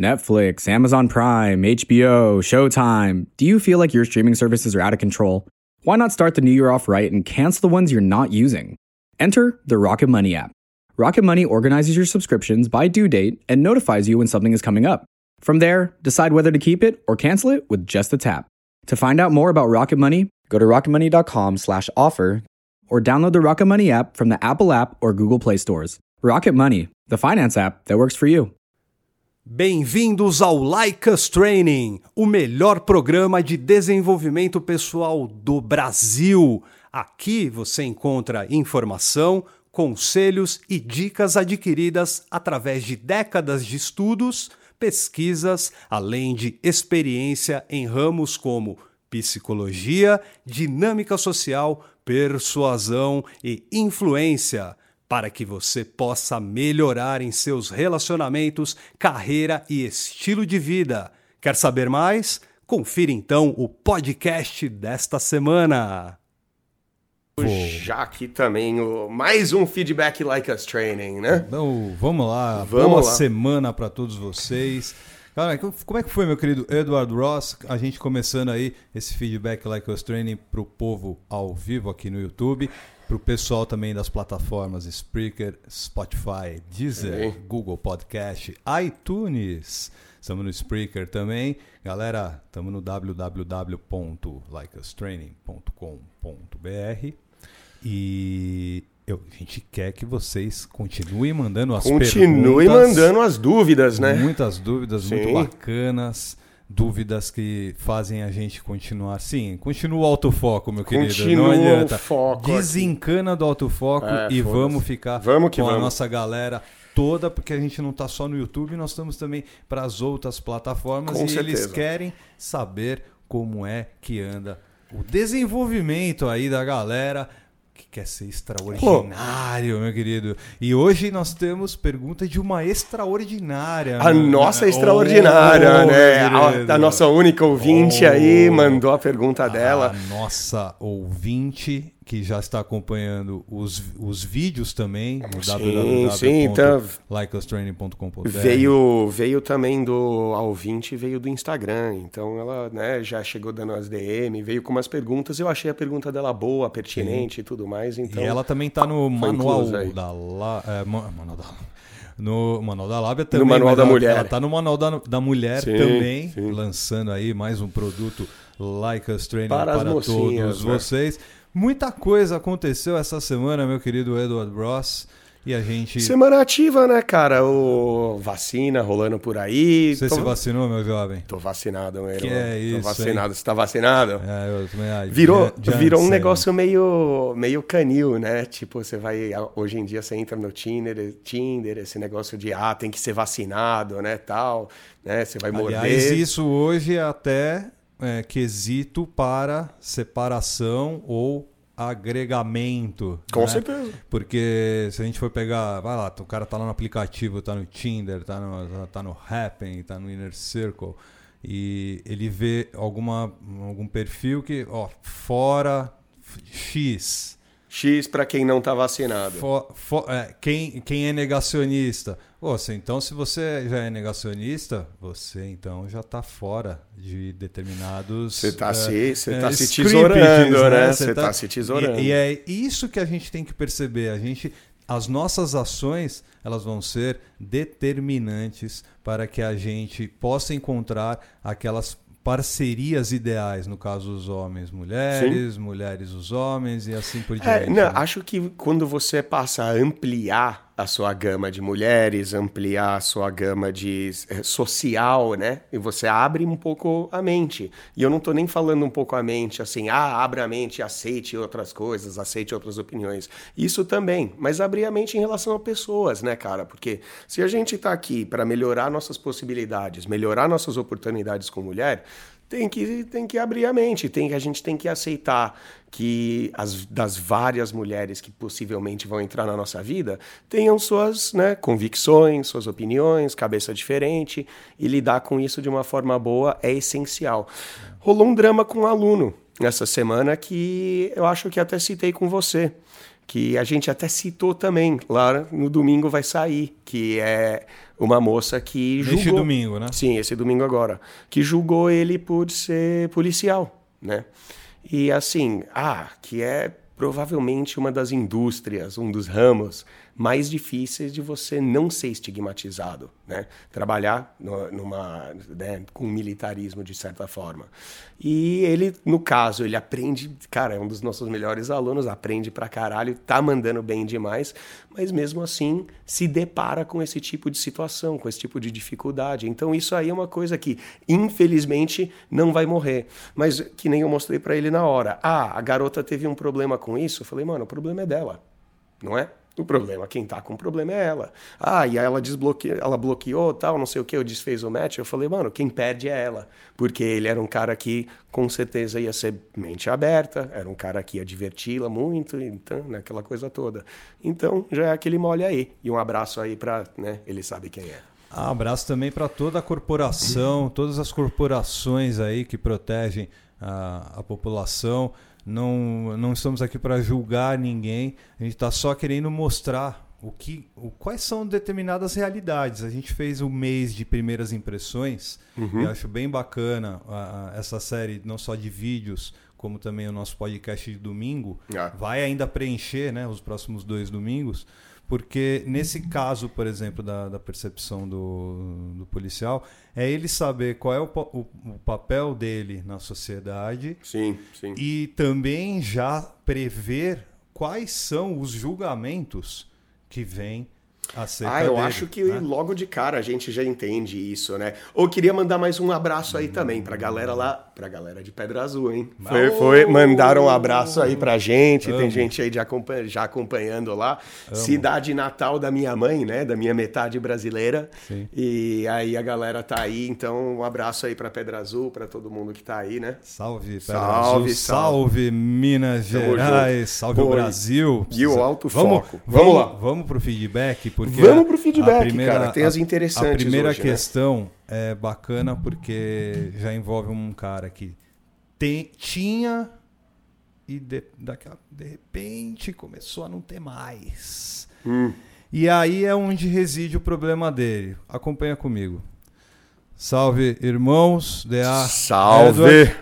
Netflix, Amazon Prime, HBO, Showtime. Do you feel like your streaming services are out of control? Why not start the new year off right and cancel the ones you're not using? Enter the Rocket Money app. Rocket Money organizes your subscriptions by due date and notifies you when something is coming up. From there, decide whether to keep it or cancel it with just a tap. To find out more about Rocket Money, go to rocketmoney.com/offer or download the Rocket Money app from the Apple app or Google Play stores. Rocket Money, the finance app that works for you. Bem-vindos ao Like Training, o melhor programa de desenvolvimento pessoal do Brasil. Aqui você encontra informação, conselhos e dicas adquiridas através de décadas de estudos, pesquisas, além de experiência em ramos como psicologia, dinâmica social, persuasão e influência para que você possa melhorar em seus relacionamentos, carreira e estilo de vida. Quer saber mais? Confira então o podcast desta semana. Já aqui também o, mais um feedback like us training, né? Então, vamos lá. Vamos Boa lá. semana para todos vocês. Cara, como é que foi, meu querido Edward Ross? A gente começando aí esse feedback like us training pro povo ao vivo aqui no YouTube, pro pessoal também das plataformas Spreaker, Spotify, Deezer. Google Podcast, iTunes. Estamos no Spreaker também. Galera, estamos no www.likeustraining.com.br e eu, a gente quer que vocês continuem mandando as Continue perguntas. mandando as dúvidas, né? Muitas dúvidas Sim. muito bacanas. Dúvidas que fazem a gente continuar. Sim, continua o autofoco, meu querido. Continua Não adianta. o foco. Desencana do autofoco É, e vamos ficar Vamos com a vamos. nossa galera toda, porque a gente não está só no YouTube, nós estamos também para as outras plataformas Com e eles certeza. querem saber como é que anda o desenvolvimento aí da galera que quer ser extraordinário, meu querido. E hoje nós temos pergunta de uma extraordinária. A né? nossa Oh, extraordinária, né? meu A, a nossa única ouvinte Oh. aí mandou a pergunta dela. A nossa ouvinte que já está acompanhando os, os vídeos também no Sim, sim, então- www.likeustraining.com.br Veio, veio também do a ouvinte, veio do Instagram. Então ela né, já chegou dando as DM, veio com umas perguntas. Eu achei a pergunta dela boa, pertinente e tudo mais. Então, E ela também tá no foi manual da La... é, ma- manual da... No Manual da Lábia também. Manual mas da ela- Mulher. Ela tá no Manual da, da Mulher Sim, também, sim. lançando aí mais um produto Like Us Training Para para, todos né? vocês. Muita coisa aconteceu essa semana, meu querido Edward Ross. E a gente... Semana ativa, né, cara? O vacina rolando por aí. Você Tô- se vacinou, meu jovem? Tô vacinado, meu Que irmão. é isso, Tô vacinado. Você tá vacinado? É, eu também... ah, Virou, virou um negócio meio, meio canil, né? Tipo, você vai. Hoje em dia você entra no Tinder, Tinder, esse negócio de ah, tem que ser vacinado, né? Tal, né? Você vai morder. Aliás, isso hoje é até é, quesito para separação ou agregamento. Com né? certeza. Porque se a gente for pegar, vai lá, o cara tá lá no aplicativo, tá no Tinder, tá no, tá no Happn, tá no Inner Circle, e ele vê alguma, algum perfil que, ó, fora X, X pra quem não tá vacinado. Fo- fo- é, quem, quem é negacionista? Se- então, se você já é negacionista, você então já está fora de determinados. Você tá é, se- você é, tá se tesourando, né? Você Você tá se tesourando. E, e é isso que a gente tem que perceber. A gente, as nossas ações, elas vão ser determinantes para que a gente possa encontrar aquelas parcerias ideais, no caso os homens, mulheres, mulheres os homens e assim por É, diante. não, né? acho que quando você passa a ampliar a sua gama de mulheres, ampliar a sua gama de eh, social, né? E você abre um pouco a mente. E eu não tô nem falando um pouco a mente assim, ah, abre a mente, aceite outras coisas, aceite outras opiniões. Isso também, mas abrir a mente em relação a pessoas, né, cara? Porque se a gente tá aqui para melhorar nossas possibilidades, melhorar nossas oportunidades com mulher, tem que, tem que abrir a mente, tem, a gente tem que aceitar que as das várias mulheres que possivelmente vão entrar na nossa vida tenham suas né, convicções, suas opiniões, cabeça diferente e lidar com isso de uma forma boa é essencial. Rolou um drama com um aluno essa semana que eu acho que até citei com você que a gente até citou também, lá no domingo vai sair, que é uma moça que julgou... Este domingo, né? Sim, esse domingo agora. Que julgou ele por ser policial, né? E assim, ah, que é provavelmente uma das indústrias, um dos ramos mais difíceis de você não ser estigmatizado, né? Trabalhar no, numa, né, com militarismo de certa forma. E ele, no caso, ele aprende, cara, é um dos nossos melhores alunos, aprende pra caralho, tá mandando bem demais, mas mesmo assim se depara com esse tipo de situação, com esse tipo de dificuldade. Então isso aí é uma coisa que, infelizmente, não vai morrer. Mas que nem eu mostrei para ele na hora. Ah, a garota teve um problema com isso. Eu falei, mano, o problema é dela, não é? O problema, quem tá com o problema é ela. Ah, e aí ela desbloqueou, ela bloqueou tal, não sei o que, eu desfez o match. Eu falei, mano, quem perde é ela. Porque ele era um cara que com certeza ia ser mente aberta, era um cara que ia diverti-la muito, então, né, aquela coisa toda. Então, já é aquele mole aí. E um abraço aí pra, né, ele sabe quem é. Um abraço também para toda a corporação, todas as corporações aí que protegem a, a população. Não, não estamos aqui para julgar ninguém, a gente está só querendo mostrar o que, o, quais são determinadas realidades. A gente fez o mês de primeiras impressões, Uhum. e acho bem bacana a- a- essa série, não só de vídeos, como também o nosso podcast de domingo. Ah. Vai ainda preencher né, os próximos dois domingos, porque nesse caso, por exemplo, da, da percepção do, do policial, é ele saber qual é o, o- o papel dele na sociedade Sim, sim. e também já prever quais são os julgamentos que vêm Ah, eu dele, acho que né? logo de cara a gente já entende isso, né? Ou queria mandar mais um abraço aí também pra galera lá, pra galera de Pedra Azul, hein? Foi, foi- mandaram um abraço aí pra gente, tem Amo. gente aí de acompanha- já acompanhando lá. Cidade natal da minha mãe, né? Da minha metade brasileira. Sim. E aí a galera tá aí, então um abraço aí pra Pedra Azul, pra todo mundo que tá aí, né? Salve, Pedra Salve, Azul, salve. salve Minas Tamo Gerais, junto. salve o. Brasil. E o alto vamos, foco. Vamos, Vamos lá. Vamos pro feedback, porque Vamos pro feedback, primeira, cara, tem as interessantes A primeira hoje, né? questão é bacana porque já envolve um cara que tem, tinha e de, de repente começou a não ter mais. Hum. E aí é onde reside o problema dele. Acompanha comigo. Salve, irmãos. DA. Salve! Edward.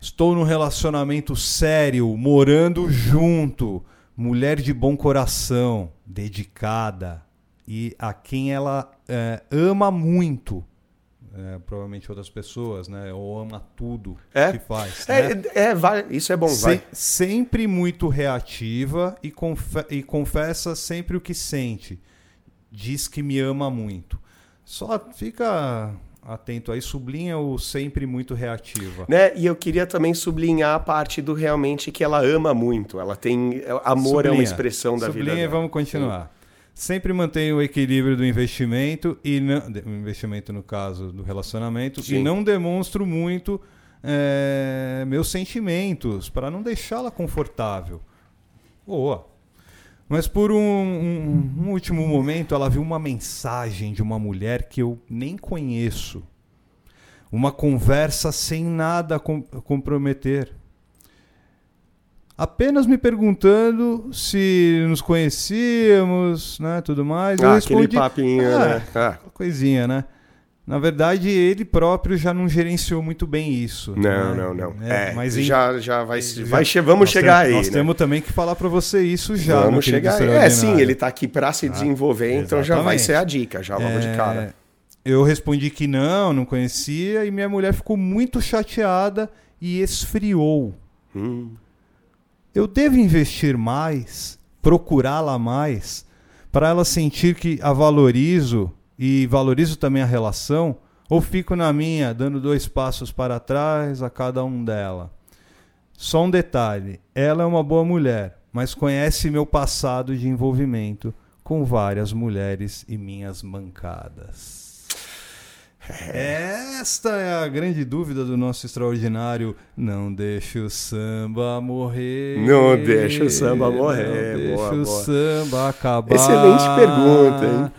Estou num relacionamento sério, morando junto. Mulher de bom coração, dedicada e a quem ela é, ama muito. É, provavelmente outras pessoas, né? Ou ama tudo É? que faz. né? É, é, vai, isso é bom, Se- vai. sempre muito reativa e, confe- e confessa sempre o que sente. Diz que me ama muito. Só fica atento aí, sublinha o sempre muito reativa. Né? E eu queria também sublinhar a parte do realmente que ela ama muito. Ela tem. Amor é uma Sublinha. expressão da Sublinha vida. e dela. vamos continuar. Sempre mantém o equilíbrio do investimento e não, investimento no caso do relacionamento Sim. e não demonstro muito é, meus sentimentos para não deixá-la confortável. Boa. Mas por um, um- um último momento ela viu uma mensagem de uma mulher que eu nem conheço. Uma conversa sem nada a com- comprometer apenas me perguntando se nos conhecíamos, né, tudo mais. Ah, aquele respondi, papinho, "Ah, né? Ah, coisinha, né? Na verdade, ele próprio já não gerenciou muito bem isso. não, né? não, não. É, É, mas já, já vai. já- vai vamos chegar temos- aí. Nós né? temos também que falar para você isso já. Vamos chegar aí. É, sim, ele tá aqui para se desenvolver, então já vai ser a dica, já logo de É, cara. Eu respondi que não, não conhecia, e minha mulher ficou muito chateada e esfriou. Hum. Eu devo investir mais, procurá-la mais, para ela sentir que a valorizo e valorizo também a relação, ou fico na minha, dando dois passos para trás a cada um dela? Só um detalhe: ela é uma boa mulher, mas conhece meu passado de envolvimento com várias mulheres e minhas mancadas. Esta é a grande dúvida do nosso extraordinário. Não deixe o samba morrer. Não deixe o samba morrer. Não boa, deixe o boa. samba acabar. Excelente pergunta, hein?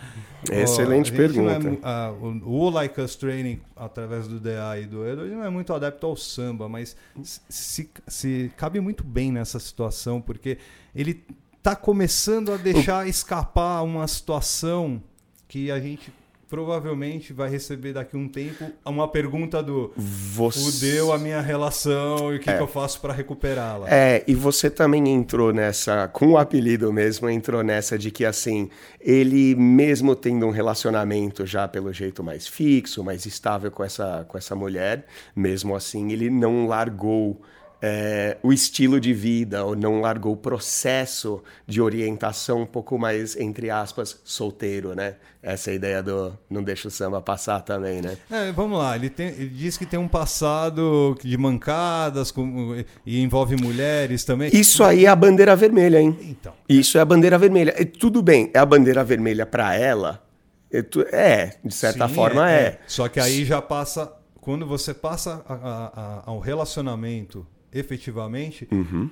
Excelente é pergunta. ah, o, o Like Us Training, através do DA e do Edward, não é muito adepto ao samba, mas se, se- cabe muito bem nessa situação, porque ele tá começando a deixar escapar uma situação que a gente provavelmente vai receber daqui a um tempo uma pergunta do Você... fudeu a minha relação e o que, que eu faço para recuperá-la. É, e você também entrou nessa, com o apelido mesmo, entrou nessa de que, assim, ele mesmo tendo um relacionamento já pelo jeito mais fixo, mais estável com essa, com essa mulher, mesmo assim, ele não largou é, o estilo de vida, ou não largou o processo de orientação um pouco mais, entre aspas, solteiro, né? Essa é ideia do não deixa o samba passar também, né? É, vamos lá, ele, tem- ele diz que tem um passado de mancadas com- e envolve mulheres também. Isso aí é a bandeira vermelha, hein? Então. Isso é a bandeira vermelha. E tudo bem, é a bandeira vermelha para ela. É, é, de certa Sim, forma é. Só que aí já passa. Quando você passa a- a- a- ao relacionamento efetivamente,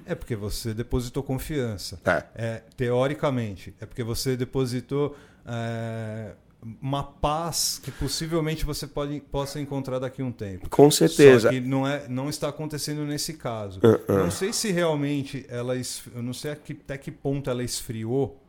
é porque você depositou confiança. É. É, teoricamente, é porque você depositou é, uma paz que possivelmente você pode, possa encontrar daqui a um tempo. Com certeza. Só que não, é, não está acontecendo nesse caso. Uh-uh. Não sei se realmente ela. Eu não sei até que ponto ela esfriou.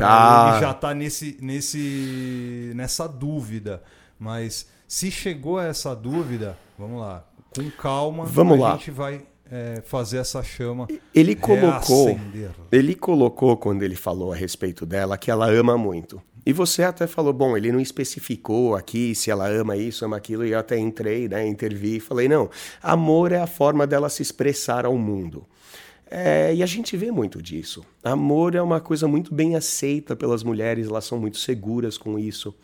Ah. Ele já está nesse, nesse, nessa dúvida. Mas se chegou a essa dúvida, vamos lá. Com calma, Vamos a lá. gente vai é, fazer essa chama. Ele colocou, reacender. ele colocou quando ele falou a respeito dela que ela ama muito. E você até falou, bom, ele não especificou aqui se ela ama isso, ama aquilo, e eu até entrei, né, intervi e falei, não, amor é a forma dela se expressar ao mundo. É, e a gente vê muito disso. Amor é uma coisa muito bem aceita pelas mulheres, elas são muito seguras com isso.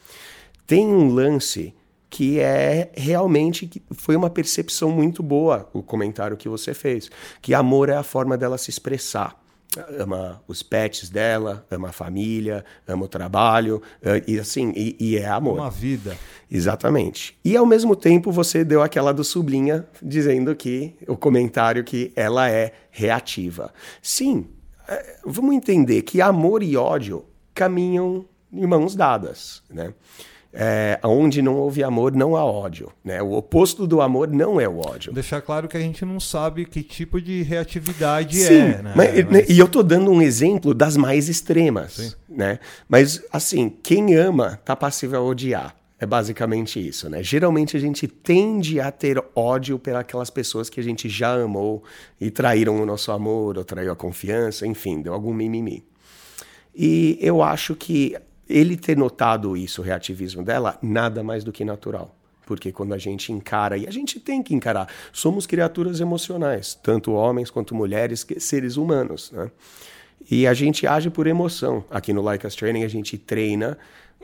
Tem um lance que é realmente que foi uma percepção muito boa o comentário que você fez, que amor é a forma dela se expressar. Ama os pets dela, ama a família, ama o trabalho, eh, e assim, e, e é amor. Uma vida. Exatamente. E ao mesmo tempo você deu aquela do sublinha dizendo que o comentário que ela é reativa. Sim, é, vamos entender que amor e ódio caminham em mãos dadas, né? É, onde não houve amor, não há ódio. Né? O oposto do amor não é o ódio. Deixar claro que a gente não sabe que tipo de reatividade Sim, é. Né? mas- Mas- e eu tô dando um exemplo das mais extremas, né? Mas assim, quem ama tá passível a odiar. É basicamente isso, né? Geralmente a gente tende a ter ódio pelas pessoas que a gente já amou e traíram o nosso amor, ou traiu a confiança, enfim, deu algum mimimi. E eu acho que ele ter notado isso, o reativismo dela, nada mais do que natural. Porque quando a gente encara, e a gente tem que encarar, somos criaturas emocionais, tanto homens quanto mulheres, seres humanos, né? E a gente age por emoção. Aqui no Like Us Training a gente treina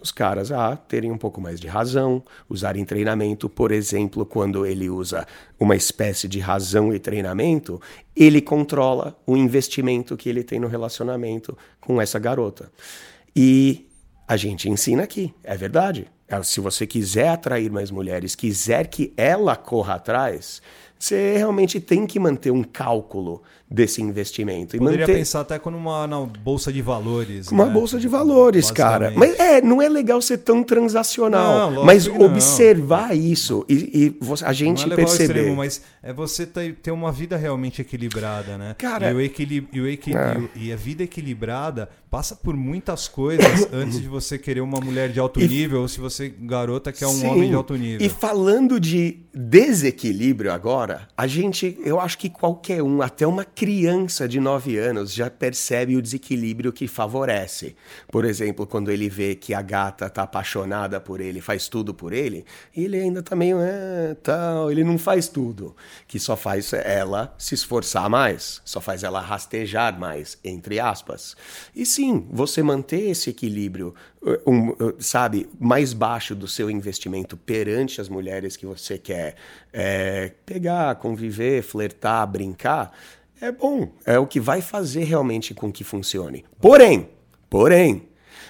os caras a terem um pouco mais de razão, usarem treinamento, por exemplo, quando ele usa uma espécie de razão e treinamento, ele controla o investimento que ele tem no relacionamento com essa garota. E a gente ensina aqui, é verdade. É, Se você quiser atrair mais mulheres, quiser que ela corra atrás, você realmente tem que manter um cálculo desse investimento. E Poderia manter... pensar até como uma na bolsa de valores. Uma né? bolsa de valores, cara. Mas é, não é legal ser tão transacional. Não, mas que não. observar isso e, e a gente não é perceber. extremo, mas é você ter, uma vida realmente equilibrada, né? Cara- e, o equili e, o equi É. e a vida equilibrada passa por muitas coisas antes de você querer uma mulher de alto E- nível ou se você garota quer um Sim. homem de alto nível. E falando de desequilíbrio agora. A gente, eu acho que qualquer um, até uma criança de 9 anos, já percebe o desequilíbrio que favorece. Por exemplo, quando ele vê que a gata tá apaixonada por ele, faz tudo por ele, ele ainda tá meio, é, tal, ele não faz tudo. Que só faz ela se esforçar mais, só faz ela rastejar mais, entre aspas. E sim, você manter esse equilíbrio, um, sabe, mais baixo do seu investimento perante as mulheres que você quer é, pegar, conviver, flertar, brincar, é bom. É o que vai fazer realmente com que funcione. Porém, porém,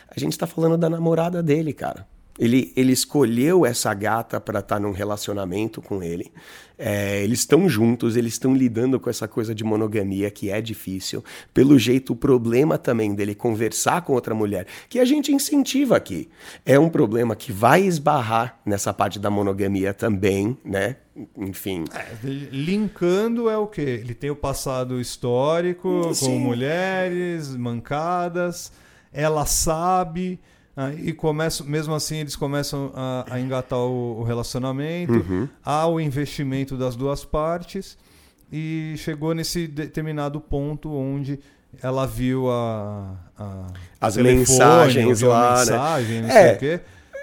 a gente está falando da namorada dele, cara. Ele, ele escolheu essa gata para estar tá num relacionamento com ele. É, eles estão juntos, eles estão lidando com essa coisa de monogamia que é difícil. Pelo jeito, o problema também dele conversar com outra mulher, que a gente incentiva aqui, é um problema que vai esbarrar nessa parte da monogamia também, né? Enfim. É, linkando é o quê? Ele tem o passado histórico Sim. com mulheres, mancadas, ela sabe. Ah, e começam, mesmo assim eles começam a, a engatar o, o relacionamento, uhum. há o investimento das duas partes e chegou nesse determinado ponto onde ela viu a, a as telefone, mensagens lá, né? mensagem, né? não é. sei o quê.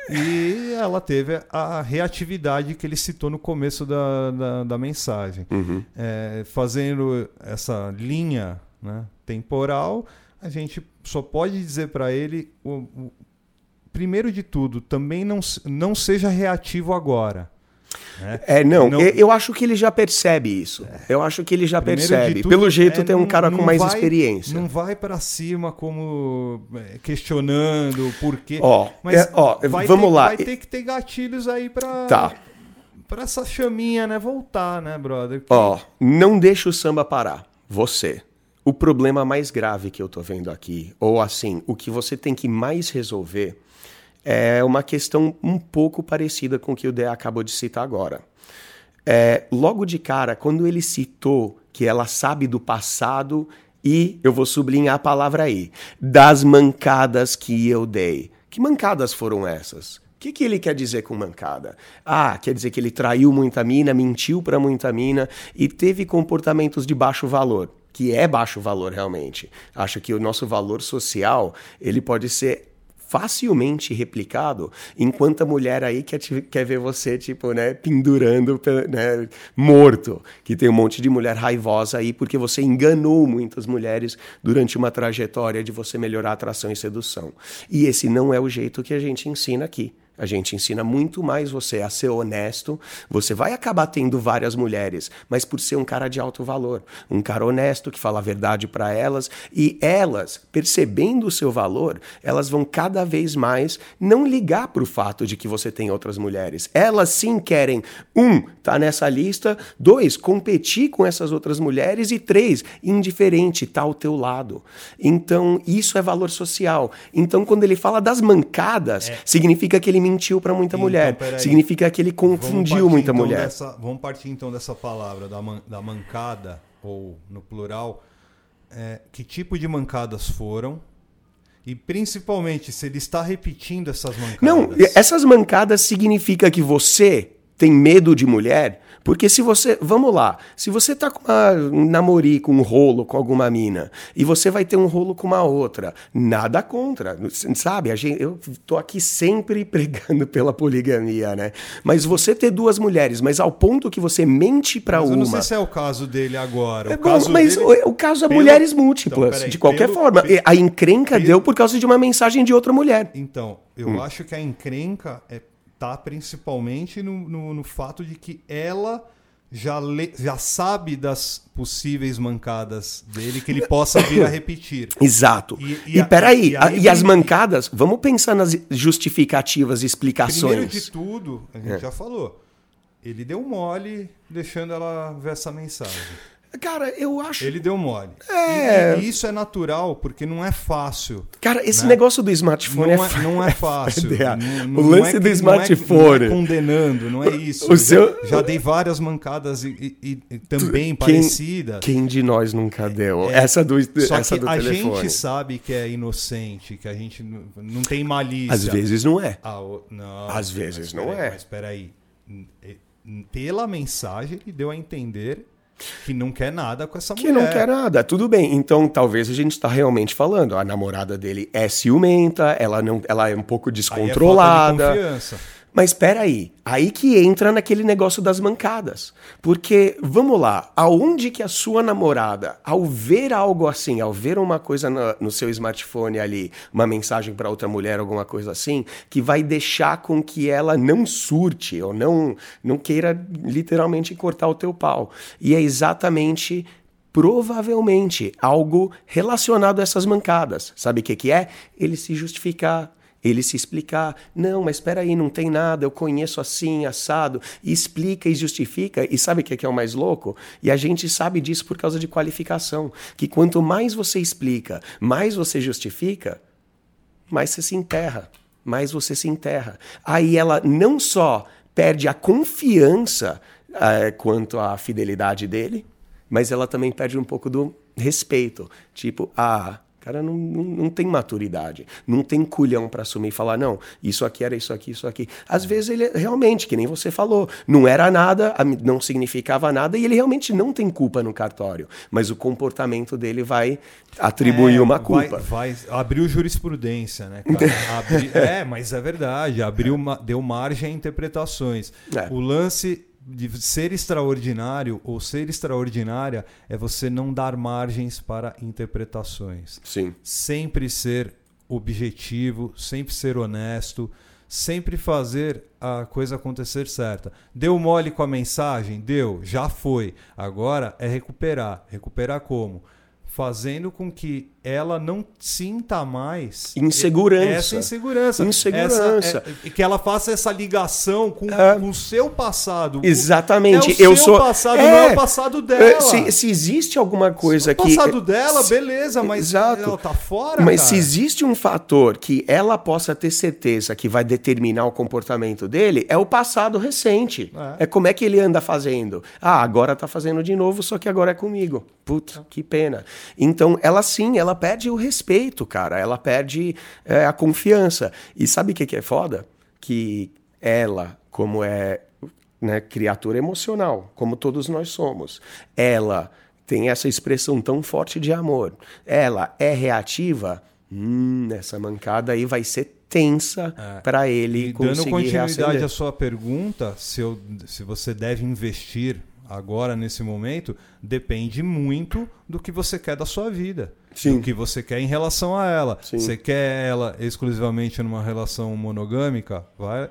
E ela teve a reatividade que ele citou no começo da, da, da mensagem. Uhum. É, fazendo essa linha né, temporal, a gente só pode dizer para ele o, primeiro de tudo, também não, não seja reativo agora. Né? É, não, não, eu acho que ele já percebe isso. É. Eu acho que ele já Primeiro percebe. Tudo, Pelo jeito, é, tem um cara com mais vai, experiência. Não vai para cima como é, questionando por quê. Ó, Mas é, ó, vamos ter, lá. Vai ter que ter gatilhos aí para tá. para essa chaminha, né, voltar, né, brother? Ó, não deixa o samba parar. Você. O problema mais grave que eu tô vendo aqui, ou assim, o que você tem que mais resolver é uma questão um pouco parecida com o que o Dea acabou de citar agora. É, logo de cara, quando ele citou que ela sabe do passado e, eu vou sublinhar a palavra aí, das mancadas que eu dei. Que mancadas foram essas? O que, que ele quer dizer com mancada? Ah, quer dizer que ele traiu muita mina, mentiu para muita mina e teve comportamentos de baixo valor, que é baixo valor realmente. Acho que o nosso valor social ele pode ser facilmente replicado enquanto a mulher aí quer, te, quer ver você, tipo, né, pendurando, né, morto. Que tem um monte de mulher raivosa aí porque você enganou muitas mulheres durante uma trajetória de você melhorar atração e sedução. E esse não é o jeito que a gente ensina aqui. A gente ensina muito mais você a ser honesto. Você vai acabar tendo várias mulheres, mas por ser um cara de alto valor, um cara honesto que fala a verdade para elas e elas, percebendo o seu valor, elas vão cada vez mais não ligar para o fato de que você tem outras mulheres. Elas sim querem um, tá nessa lista, dois, competir com essas outras mulheres e três, indiferente, tá ao teu lado. Então, isso é valor social. Então, quando ele fala das mancadas, é. significa que ele mentiu para muita então, mulher. Significa que ele confundiu muita então mulher. Dessa, vamos partir então dessa palavra, da, man, da mancada, ou no plural. É, que tipo de mancadas foram? E principalmente se ele está repetindo essas mancadas. Não, essas mancadas significa que você tem medo de mulher porque se você, vamos lá, se você tá com uma, um namorico, um rolo com alguma mina, e você vai ter um rolo com uma outra, nada contra, sabe? Gente, eu tô aqui sempre pregando pela poligamia, né? Mas você ter duas mulheres, mas ao ponto que você mente para uma... Eu não sei se é o caso dele agora. O é, caso mas dele... o, o, caso é pelo... mulheres múltiplas, então, de qualquer pelo... forma. A encrenca deu por causa de uma mensagem de outra mulher. Então, eu hum. acho que a encrenca é tá principalmente no, no, no fato de que ela já, le, já sabe das possíveis mancadas dele que ele possa vir a repetir. Exato. E, e, e peraí, e, a, e as mancadas, vamos pensar nas justificativas, explicações. Primeiro de tudo, a gente é. já falou, ele deu mole deixando ela ver essa mensagem. Cara, eu acho. Ele deu mole. É. E, e, isso é natural, porque não é fácil. Cara, esse né? negócio do smartphone não é, é, não é fácil. não, o lance é do smartphone. Não é, condenando, não é isso. O seu... Já dei várias mancadas e, e, e também quem, parecidas. Quem de nós nunca deu? É, essa do, só essa que do a telefone. gente sabe que é inocente, que a gente não tem malícia. Às vezes não é. Ah, não, Às vezes não é. Mas peraí pela mensagem, ele deu a entender que não quer nada com essa Que mulher. não quer nada, tudo bem. Então talvez a gente está realmente falando. A namorada dele é ciumenta, ela, não, ela é um pouco Aí é falta de descontrolada. confiança. Mas espera aí, aí que entra naquele negócio das mancadas. Porque, vamos lá, aonde que a sua namorada, ao ver algo assim, ao ver uma coisa na- no seu smartphone ali, uma mensagem para outra mulher, alguma coisa assim, que vai deixar com que ela não surte ou não, não queira literalmente cortar o teu pau. E é exatamente provavelmente algo relacionado a essas mancadas. Sabe o que, que é? Ele se justificar, ele se explicar. Não, mas espera aí, não tem nada, eu conheço assim, assado. E explica e justifica. E sabe o que, que é o mais louco? E a gente sabe disso por causa de qualificação. Que quanto mais você explica, mais você justifica, mais você se enterra. Mais você se enterra. Aí ela não só perde a confiança eh, quanto à fidelidade dele, mas ela também perde um pouco do respeito. Tipo, ah, cara não, não, não tem maturidade, não tem culhão para assumir e falar, não, isso aqui era isso aqui, isso aqui. Às vezes ele realmente, que nem você falou, não era nada, não significava nada e ele realmente não tem culpa no cartório, mas o comportamento dele vai atribuir É, uma vai- culpa. Vai, abriu jurisprudência, né, cara? Abri- é, mas é verdade. Abriu, deu margem a interpretações. É. O lance de ser extraordinário ou ser extraordinária é você não dar margens para interpretações. Sim. Sempre ser objetivo, sempre ser honesto, sempre fazer a coisa acontecer certa. Deu mole com a mensagem? Deu, já foi. Agora é recuperar. Recuperar como? Fazendo com que ela não sinta mais Insegurança. essa insegurança. Insegurança. Essa- é- que ela faça essa ligação com, É. com o seu passado. Exatamente. É o eu seu sou passado, não é o passado dela. É, Se, se existe alguma coisa o que passado dela, se- beleza, mas Exato. ela tá fora, Mas cara. se existe um fator que ela possa ter certeza que vai determinar o comportamento dele, é o passado recente. É. É, como é que ele anda fazendo. Ah, agora tá fazendo de novo, só que agora é comigo. Puta, que pena. Então, ela sim, ela perde o respeito, cara. Ela perde é, a confiança. E sabe o que, que é foda? Que ela, como é né, criatura emocional, como todos nós somos, ela tem essa expressão tão forte de amor. Ela é reativa. Hum, essa mancada aí vai ser tensa para ele É. E dando conseguir continuidade reacender. à sua pergunta, se, eu- se você deve investir agora nesse momento, depende muito do que você quer da sua vida. Sim. Do que você quer em relação a ela. Sim. Você quer ela exclusivamente numa relação monogâmica? Vai,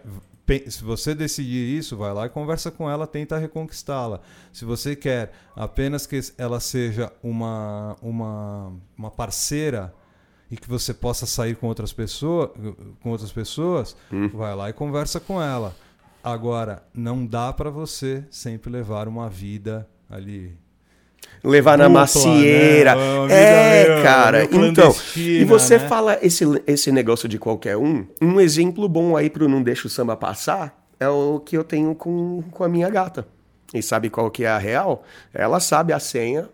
se você decidir isso, vai lá e conversa com ela, tenta reconquistá-la. Se você quer apenas que ela seja uma, uma, uma parceira e que você possa sair com outras pessoas, com outras pessoas, Hum. vai lá e conversa com ela. Agora, não dá para você sempre levar uma vida ali. levar na Dupla, macieira. né? É, cara. Então, e você né? fala esse, esse negócio de qualquer um. Um exemplo bom aí pro Não Deixa o Samba Passar é o que eu tenho com, com a minha gata. E sabe qual que é a real? Ela sabe a senha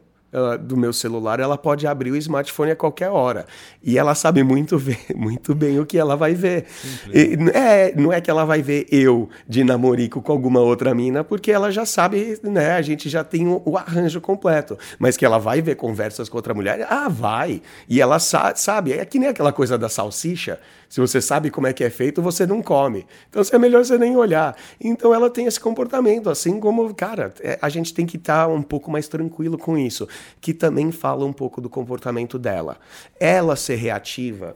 do meu celular, ela pode abrir o smartphone a qualquer hora. E ela sabe muito, ver, muito bem o que ela vai ver. E, é, não é que ela vai ver eu de namorico com alguma outra mina, porque ela já sabe, né? A gente já tem o, o arranjo completo. Mas que ela vai ver conversas com outra mulher, ah, vai. E ela sa sabe, é que nem aquela coisa da salsicha. Se você sabe como é que é feito, você não come. Então é melhor você nem olhar. Então ela tem esse comportamento, assim como, cara, é, a gente tem que estar um pouco mais tranquilo com isso, que também fala um pouco do comportamento dela. Ela ser reativa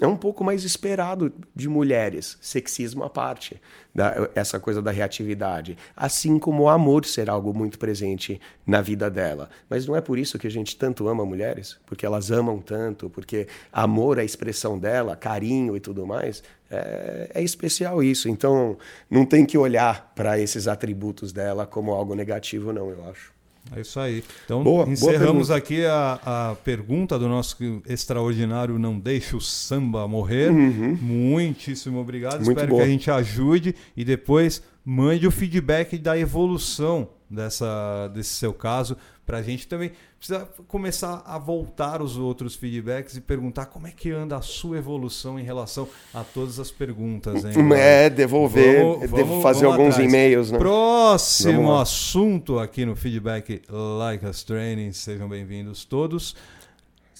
é um pouco mais esperado de mulheres, sexismo à parte, da, essa coisa da reatividade. Assim como o amor ser algo muito presente na vida dela. Mas não é por isso que a gente tanto ama mulheres, porque elas amam tanto, porque amor é a expressão dela, carinho e tudo mais. É, é especial isso. Então não tem que olhar para esses atributos dela como algo negativo, não, eu acho. É isso aí. Então, Boa, boa encerramos pergunta. aqui a, a pergunta do nosso extraordinário Não Deixe o Samba Morrer. Muitíssimo obrigado. Uhum. Muito Espero boa. que a gente ajude e depois mande o feedback da evolução dessa, desse seu caso para a gente também precisa começar a voltar os outros feedbacks e perguntar como é que anda a sua evolução em relação a todas as perguntas. Hein, é, devolver, vamos, vamos, fazer vamos alguns e-mails. Né? Próximo assunto aqui no feedback Like Us Training, sejam bem-vindos todos.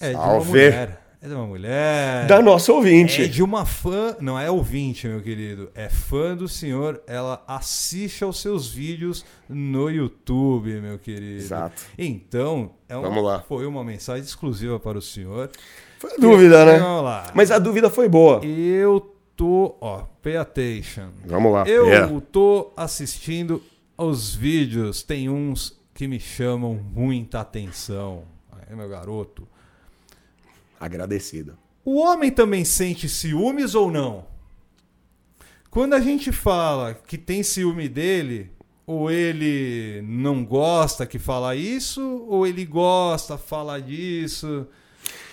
É Salve. de uma mulher. É de uma mulher. Da nossa ouvinte. É de uma fã. Não é ouvinte, meu querido. É fã do senhor. Ela assiste aos seus vídeos no YouTube, meu querido. Exato. Então, é uma, Vamos lá. foi uma mensagem exclusiva para o senhor. Foi a dúvida, né? Vamos lá. Mas a dúvida foi boa. Eu tô. Ó, pay attention. Vamos lá. Eu yeah. tô assistindo aos vídeos. Tem uns que me chamam muita atenção. É, meu garoto agradecido. O homem também sente ciúmes ou não? Quando a gente fala que tem ciúme dele, ou ele não gosta que fala isso, ou ele gosta, fala disso.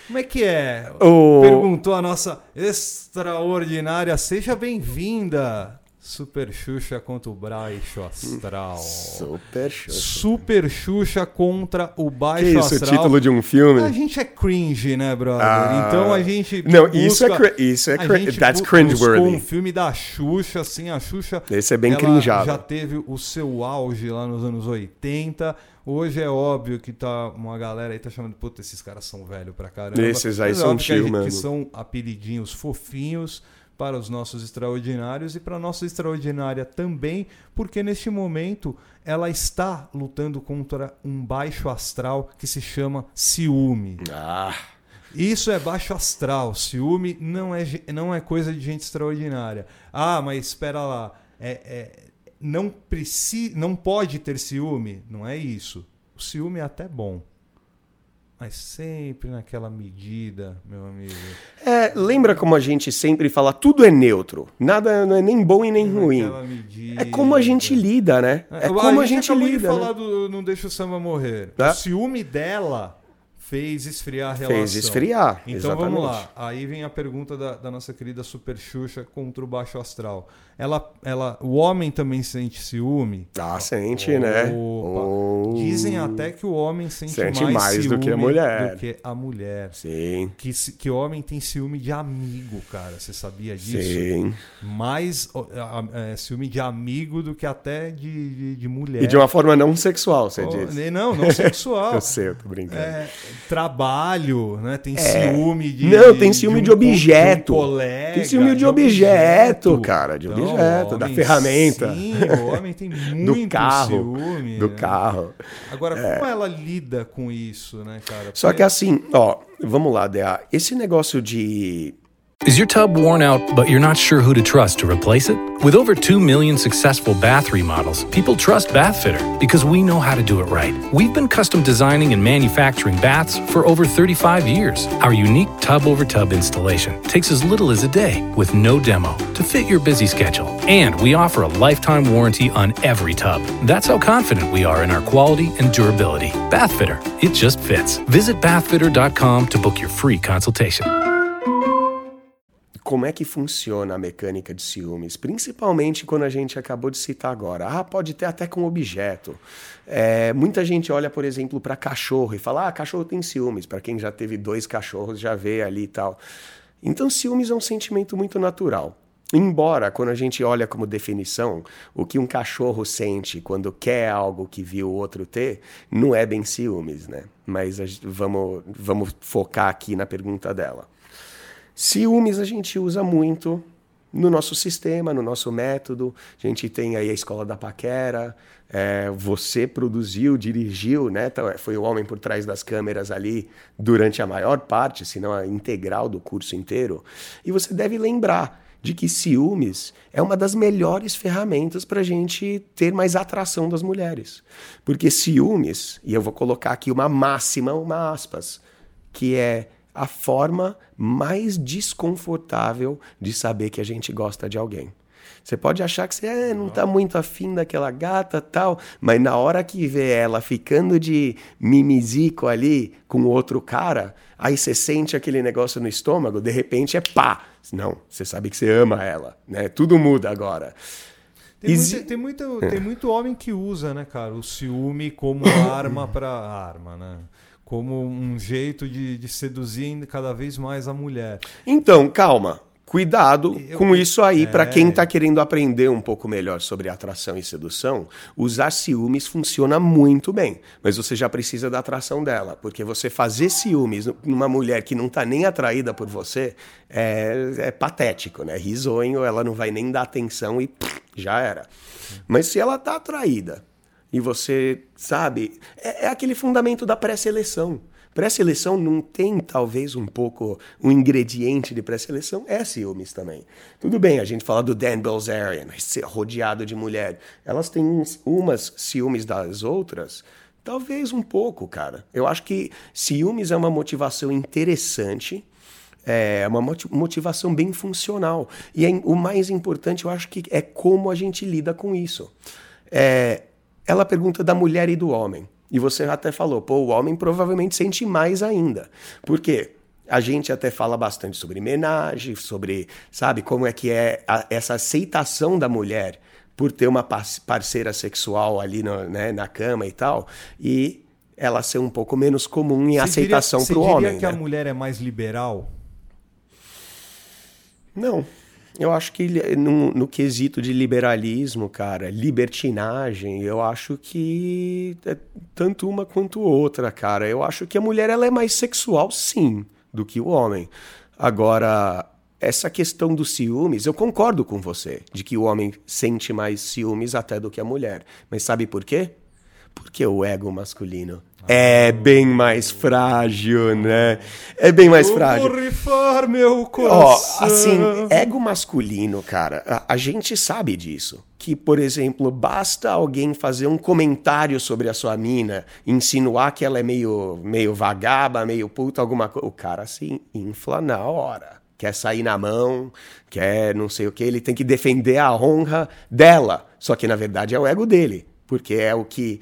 Como é que é? O... Perguntou a nossa extraordinária. Seja bem-vinda. Super Xuxa contra o Baixo Astral. Super Xuxa. Super Xuxa contra o Baixo que isso, Astral. o título de um filme? A gente é cringe, né, brother? Ah, então a gente. Não, busca, isso é, isso é cringe. That's cringeworthy. um filme da Xuxa, assim, a Xuxa. Esse é bem cringeado. Já teve o seu auge lá nos anos 80. Hoje é óbvio que tá uma galera aí tá chamando, puta, esses caras são velho pra caramba. Esses aí Mas é são tio, mano. Que são apelidinhos fofinhos para os nossos extraordinários e para a nossa extraordinária também, porque neste momento ela está lutando contra um baixo astral que se chama ciúme. Ah. Isso é baixo astral. Ciúme não é, não é coisa de gente extraordinária. Ah, mas espera lá. É, é, não, preci, não pode ter ciúme? Não é isso. O ciúme é até bom mas sempre naquela medida, meu amigo. É, lembra como a gente sempre fala, tudo é neutro. Nada não é nem bom e nem ruim. Medida, é como a gente lida, né? É, é como a gente, a gente lida. De falar né? do Não Deixa o Samba Morrer. É. O ciúme dela fez esfriar a relação. Fez esfriar. Então exatamente. vamos lá. Aí vem a pergunta da, da, nossa querida Super Xuxa contra o Baixo Astral. Ela, ela, o homem também sente ciúme? Ah, sente, né? Oh. Dizem até que o homem sente, sente mais, mais do que a mulher. Do que a mulher. Sim. Que, que homem tem ciúme de amigo, cara. Você sabia disso? Sim. Mais é, ciúme de amigo do que até de, de, de, mulher. E de uma forma não sexual, você oh, diz. Não, não sexual. eu sei, eu tô brincando. É, trabalho, né? Tem é. ciúme de. Não, tem ciúme de, um, de objeto. De um colega, tem ciúme de, de objeto, objeto, cara. De então, objeto, homem, da ferramenta. Sim, o homem tem muito do carro, ciúme. Do né? carro. Agora, é. como ela lida com isso, né, cara? Porque... Só que assim, ó, vamos lá, Dea. Esse negócio de Is your tub worn out, but you're not sure who to trust to replace it? With over 2 million successful bath remodels, people trust Bathfitter because we know how to do it right. We've been custom designing and manufacturing baths for over 35 years. Our unique tub over tub installation takes as little as a day with no demo to fit your busy schedule. And we offer a lifetime warranty on every tub. That's how confident we are in our quality and durability. Bathfitter, it just fits. Visit bathfitter.com to book your free consultation. Como é que funciona a mecânica de ciúmes, principalmente quando a gente acabou de citar agora. Ah, pode ter até com objeto. É, muita gente olha, por exemplo, para cachorro e fala: ah, cachorro tem ciúmes. Para quem já teve dois cachorros, já vê ali e tal. Então, ciúmes é um sentimento muito natural. Embora, quando a gente olha como definição, o que um cachorro sente quando quer algo que viu o outro ter, não é bem ciúmes, né? Mas vamos, vamos focar aqui na pergunta dela. Ciúmes a gente usa muito no nosso sistema, no nosso método. A gente tem aí a escola da paquera. É, você produziu, dirigiu, né? Então, é, foi o homem por trás das câmeras ali durante a maior parte, se não a integral do curso inteiro. E você deve lembrar de que ciúmes é uma das melhores ferramentas para a gente ter mais atração das mulheres. Porque ciúmes, e eu vou colocar aqui uma máxima, uma aspas, que é a forma mais desconfortável de saber que a gente gosta de alguém. Você pode achar que você é, não está muito afim daquela gata tal, mas na hora que vê ela ficando de mimizico ali com outro cara, aí você sente aquele negócio no estômago, de repente é pá. Não, você sabe que você ama ela, né? Tudo muda agora. Tem, Exi- muito, tem, muito, tem muito homem que usa, né, cara, o ciúme como arma para arma, né? Como um jeito de, de seduzir cada vez mais a mulher. Então, calma. Cuidado Eu- com isso aí, É. quem tá querendo aprender um pouco melhor sobre atração e sedução, usar ciúmes funciona muito bem, mas você já precisa da atração dela, porque você fazer ciúmes numa mulher que não tá nem atraída por você é, é patético, né? Risonho, ela não vai nem dar atenção e pff, já era. Mas se ela tá atraída e você sabe, é, é aquele fundamento da pré-seleção. Pré-seleção não tem, talvez, um pouco um ingrediente de pré-seleção, é ciúmes também. Tudo bem, a gente fala do Dan Bilzerian, rodeado de mulher. Elas têm umas ciúmes das outras, talvez um pouco, cara. Eu acho que ciúmes é uma motivação interessante, é uma moti- motivação bem funcional. E é- o mais importante, eu acho que é como a gente lida com isso. É, ela pergunta da mulher e do homem. E você até falou, pô, o homem provavelmente sente mais ainda. Por quê? A gente até fala bastante sobre homenagem, sobre, sabe, como é que é a- essa aceitação da mulher por ter uma par- parceira sexual ali no- né, na cama e tal, e ela ser um pouco menos comum em Você aceitação para o você diria homem. que a né? mulher é mais liberal? Não. Eu acho que no, no quesito de liberalismo, cara, libertinagem, eu acho que é tanto uma quanto outra, cara. Eu acho que a mulher ela é mais sexual, sim, do que o homem. Agora, essa questão dos ciúmes, eu concordo com você, de que o homem sente mais ciúmes até do que a mulher. Mas sabe por quê? Porque o ego masculino é bem mais frágil, né? É bem mais frágil. Vou rifar meu Ó, coração. assim, ego masculino, cara, a, a gente sabe disso. Que, por exemplo, basta alguém fazer um comentário sobre a sua mina, insinuar que ela é meio, meio vagaba, meio puta, alguma coisa. O cara se infla na hora. Quer sair na mão, quer não sei o que, ele tem que defender a honra dela. Só que, na verdade, é o ego dele. Porque é o que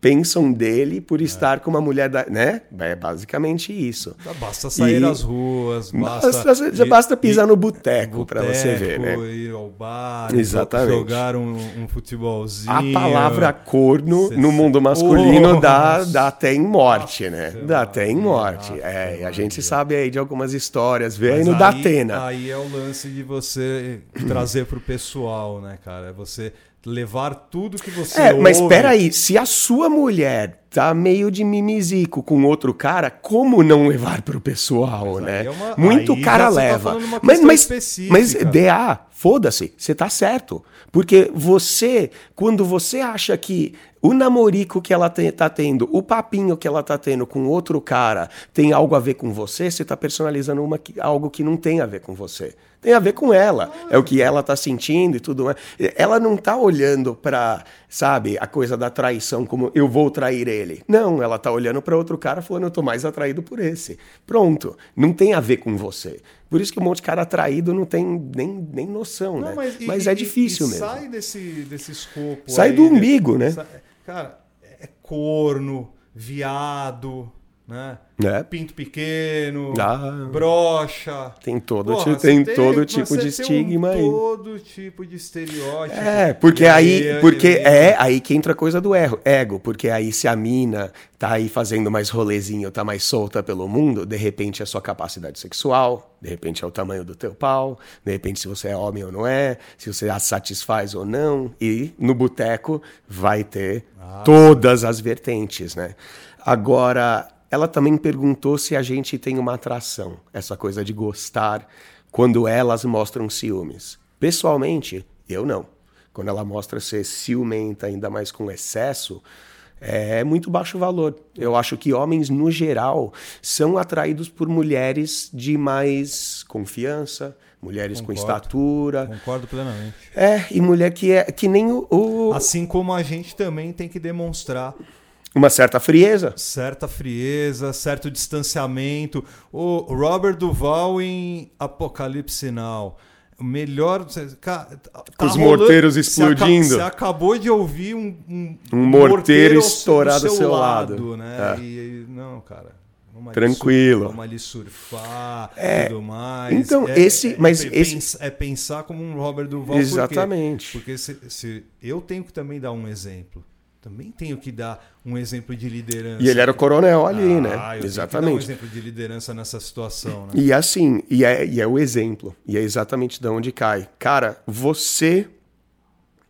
pensam dele por estar com uma mulher, da, né? É basicamente isso. Basta sair E- às ruas, basta, Basta, já basta pisar ir- no boteco para você ver, né? ir ao bar, Exatamente. jogar um, um futebolzinho. A palavra corno no mundo masculino dá, dá até em morte, né? Dá até em morte. Nossa, É, e a gente sabe aí de algumas histórias, vê aí no aí- Datena. Aí é o lance de você trazer pro pessoal, né, cara? É você levar tudo que você É, mas ouve. peraí, se a sua mulher tá meio de mimizico com outro cara, como não levar pro pessoal, Mas né? é uma- Muito aí cara tá leva. uma mas, mas, específica. mas DA, foda-se, você tá certo. Porque você, quando você acha que o namorico que ela te- tá tendo, o papinho que ela tá tendo com outro cara tem algo a ver com você, você tá personalizando uma, algo que não tem a ver com você. Tem a ver com ela. É o que ela tá sentindo e tudo mais. Ela não tá olhando pra, sabe, a coisa da traição como eu vou trair ele. Não, ela tá olhando pra outro cara falando eu tô mais atraído por esse. Pronto. Não tem a ver com você. Por isso que um monte de cara atraído não tem nem, nem noção, Não, né? mas, Mas, e- é difícil e mesmo. Sai desse, desse escopo. Sai aí, do umbigo, né? Sa- Cara, é corno, viado, né? É. Pinto pequeno, Ah. brocha. Tem todo, Porra, tem você todo tipo de tem estigma um, aí. Todo tipo de estereótipo. É, porque E aí, porque aí- é aí que entra a coisa do erro, ego, porque aí se a mina tá aí fazendo mais rolezinho, tá mais solta pelo mundo, de repente é sua capacidade sexual, de repente é o tamanho do teu pau, de repente se você é homem ou não é, se você a satisfaz ou não, e no boteco vai ter todas as vertentes, né? Agora, ela também perguntou se a gente tem uma atração, essa coisa de gostar quando elas mostram ciúmes. Pessoalmente, eu não. Quando ela mostra ser ciumenta, ainda mais com excesso, é muito baixo valor. Eu acho que homens, no geral, são atraídos por mulheres de mais confiança, mulheres com Concordo. estatura. Concordo plenamente. É, e mulher que é que nem o, o- Assim como a gente também tem que demonstrar uma certa frieza. certa frieza, certo distanciamento. O Robert Duval em Apocalipse Now. O melhor. tá Com os rolando- morteiros explodindo. Você acabou de ouvir um, um, Um morteiro ao estourado do ao seu lado. né? É. E, não, cara. Tranquilo. Vamos ali surfar É, tudo mais. então, É- esse- é- mas é, esse- é pensar como um Robert Duval. por? Exatamente. Porque se, se eu tenho que também dar um exemplo. Também tenho que dar um exemplo de liderança. E ele era o coronel ali, Ah, eu né? tenho que dar um Exatamente. exemplo de liderança nessa situação, né? E assim, e é, e é o exemplo, e é exatamente de onde cai. Cara, você.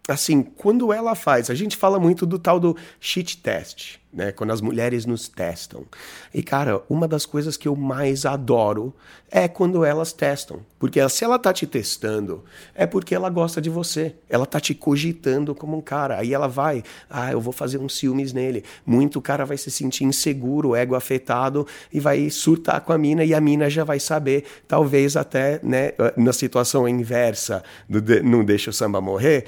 Assim, quando ela faz, a gente fala muito do tal do shit test, né? Quando as mulheres nos testam. E, cara, uma das coisas que eu mais adoro é quando elas testam. Porque se ela tá te testando, é porque ela gosta de você. Ela tá te cogitando como um cara. Aí ela vai, ah, eu vou fazer uns ciúmes nele. Muito cara vai se sentir inseguro, ego afetado e vai surtar com a mina e a mina já vai saber, talvez até, né, na situação inversa do de- não deixa o samba morrer,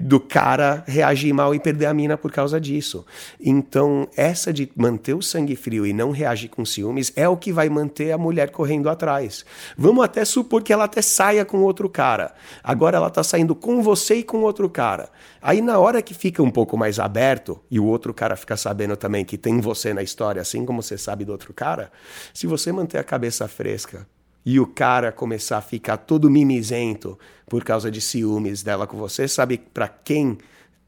do cara reagir mal e perder a mina por causa disso. Então, essa de manter o sangue frio e não reagir com ciúmes é o que vai manter a mulher correndo atrás. Vamos até supor que ela até saia com outro cara. Agora ela tá saindo com você e com outro cara. Aí na hora que fica um pouco mais aberto e o outro cara fica sabendo também que tem você na história, assim como você sabe do outro cara, se você manter a cabeça fresca e o cara começar a ficar todo mimizento por causa de ciúmes dela com você, sabe pra quem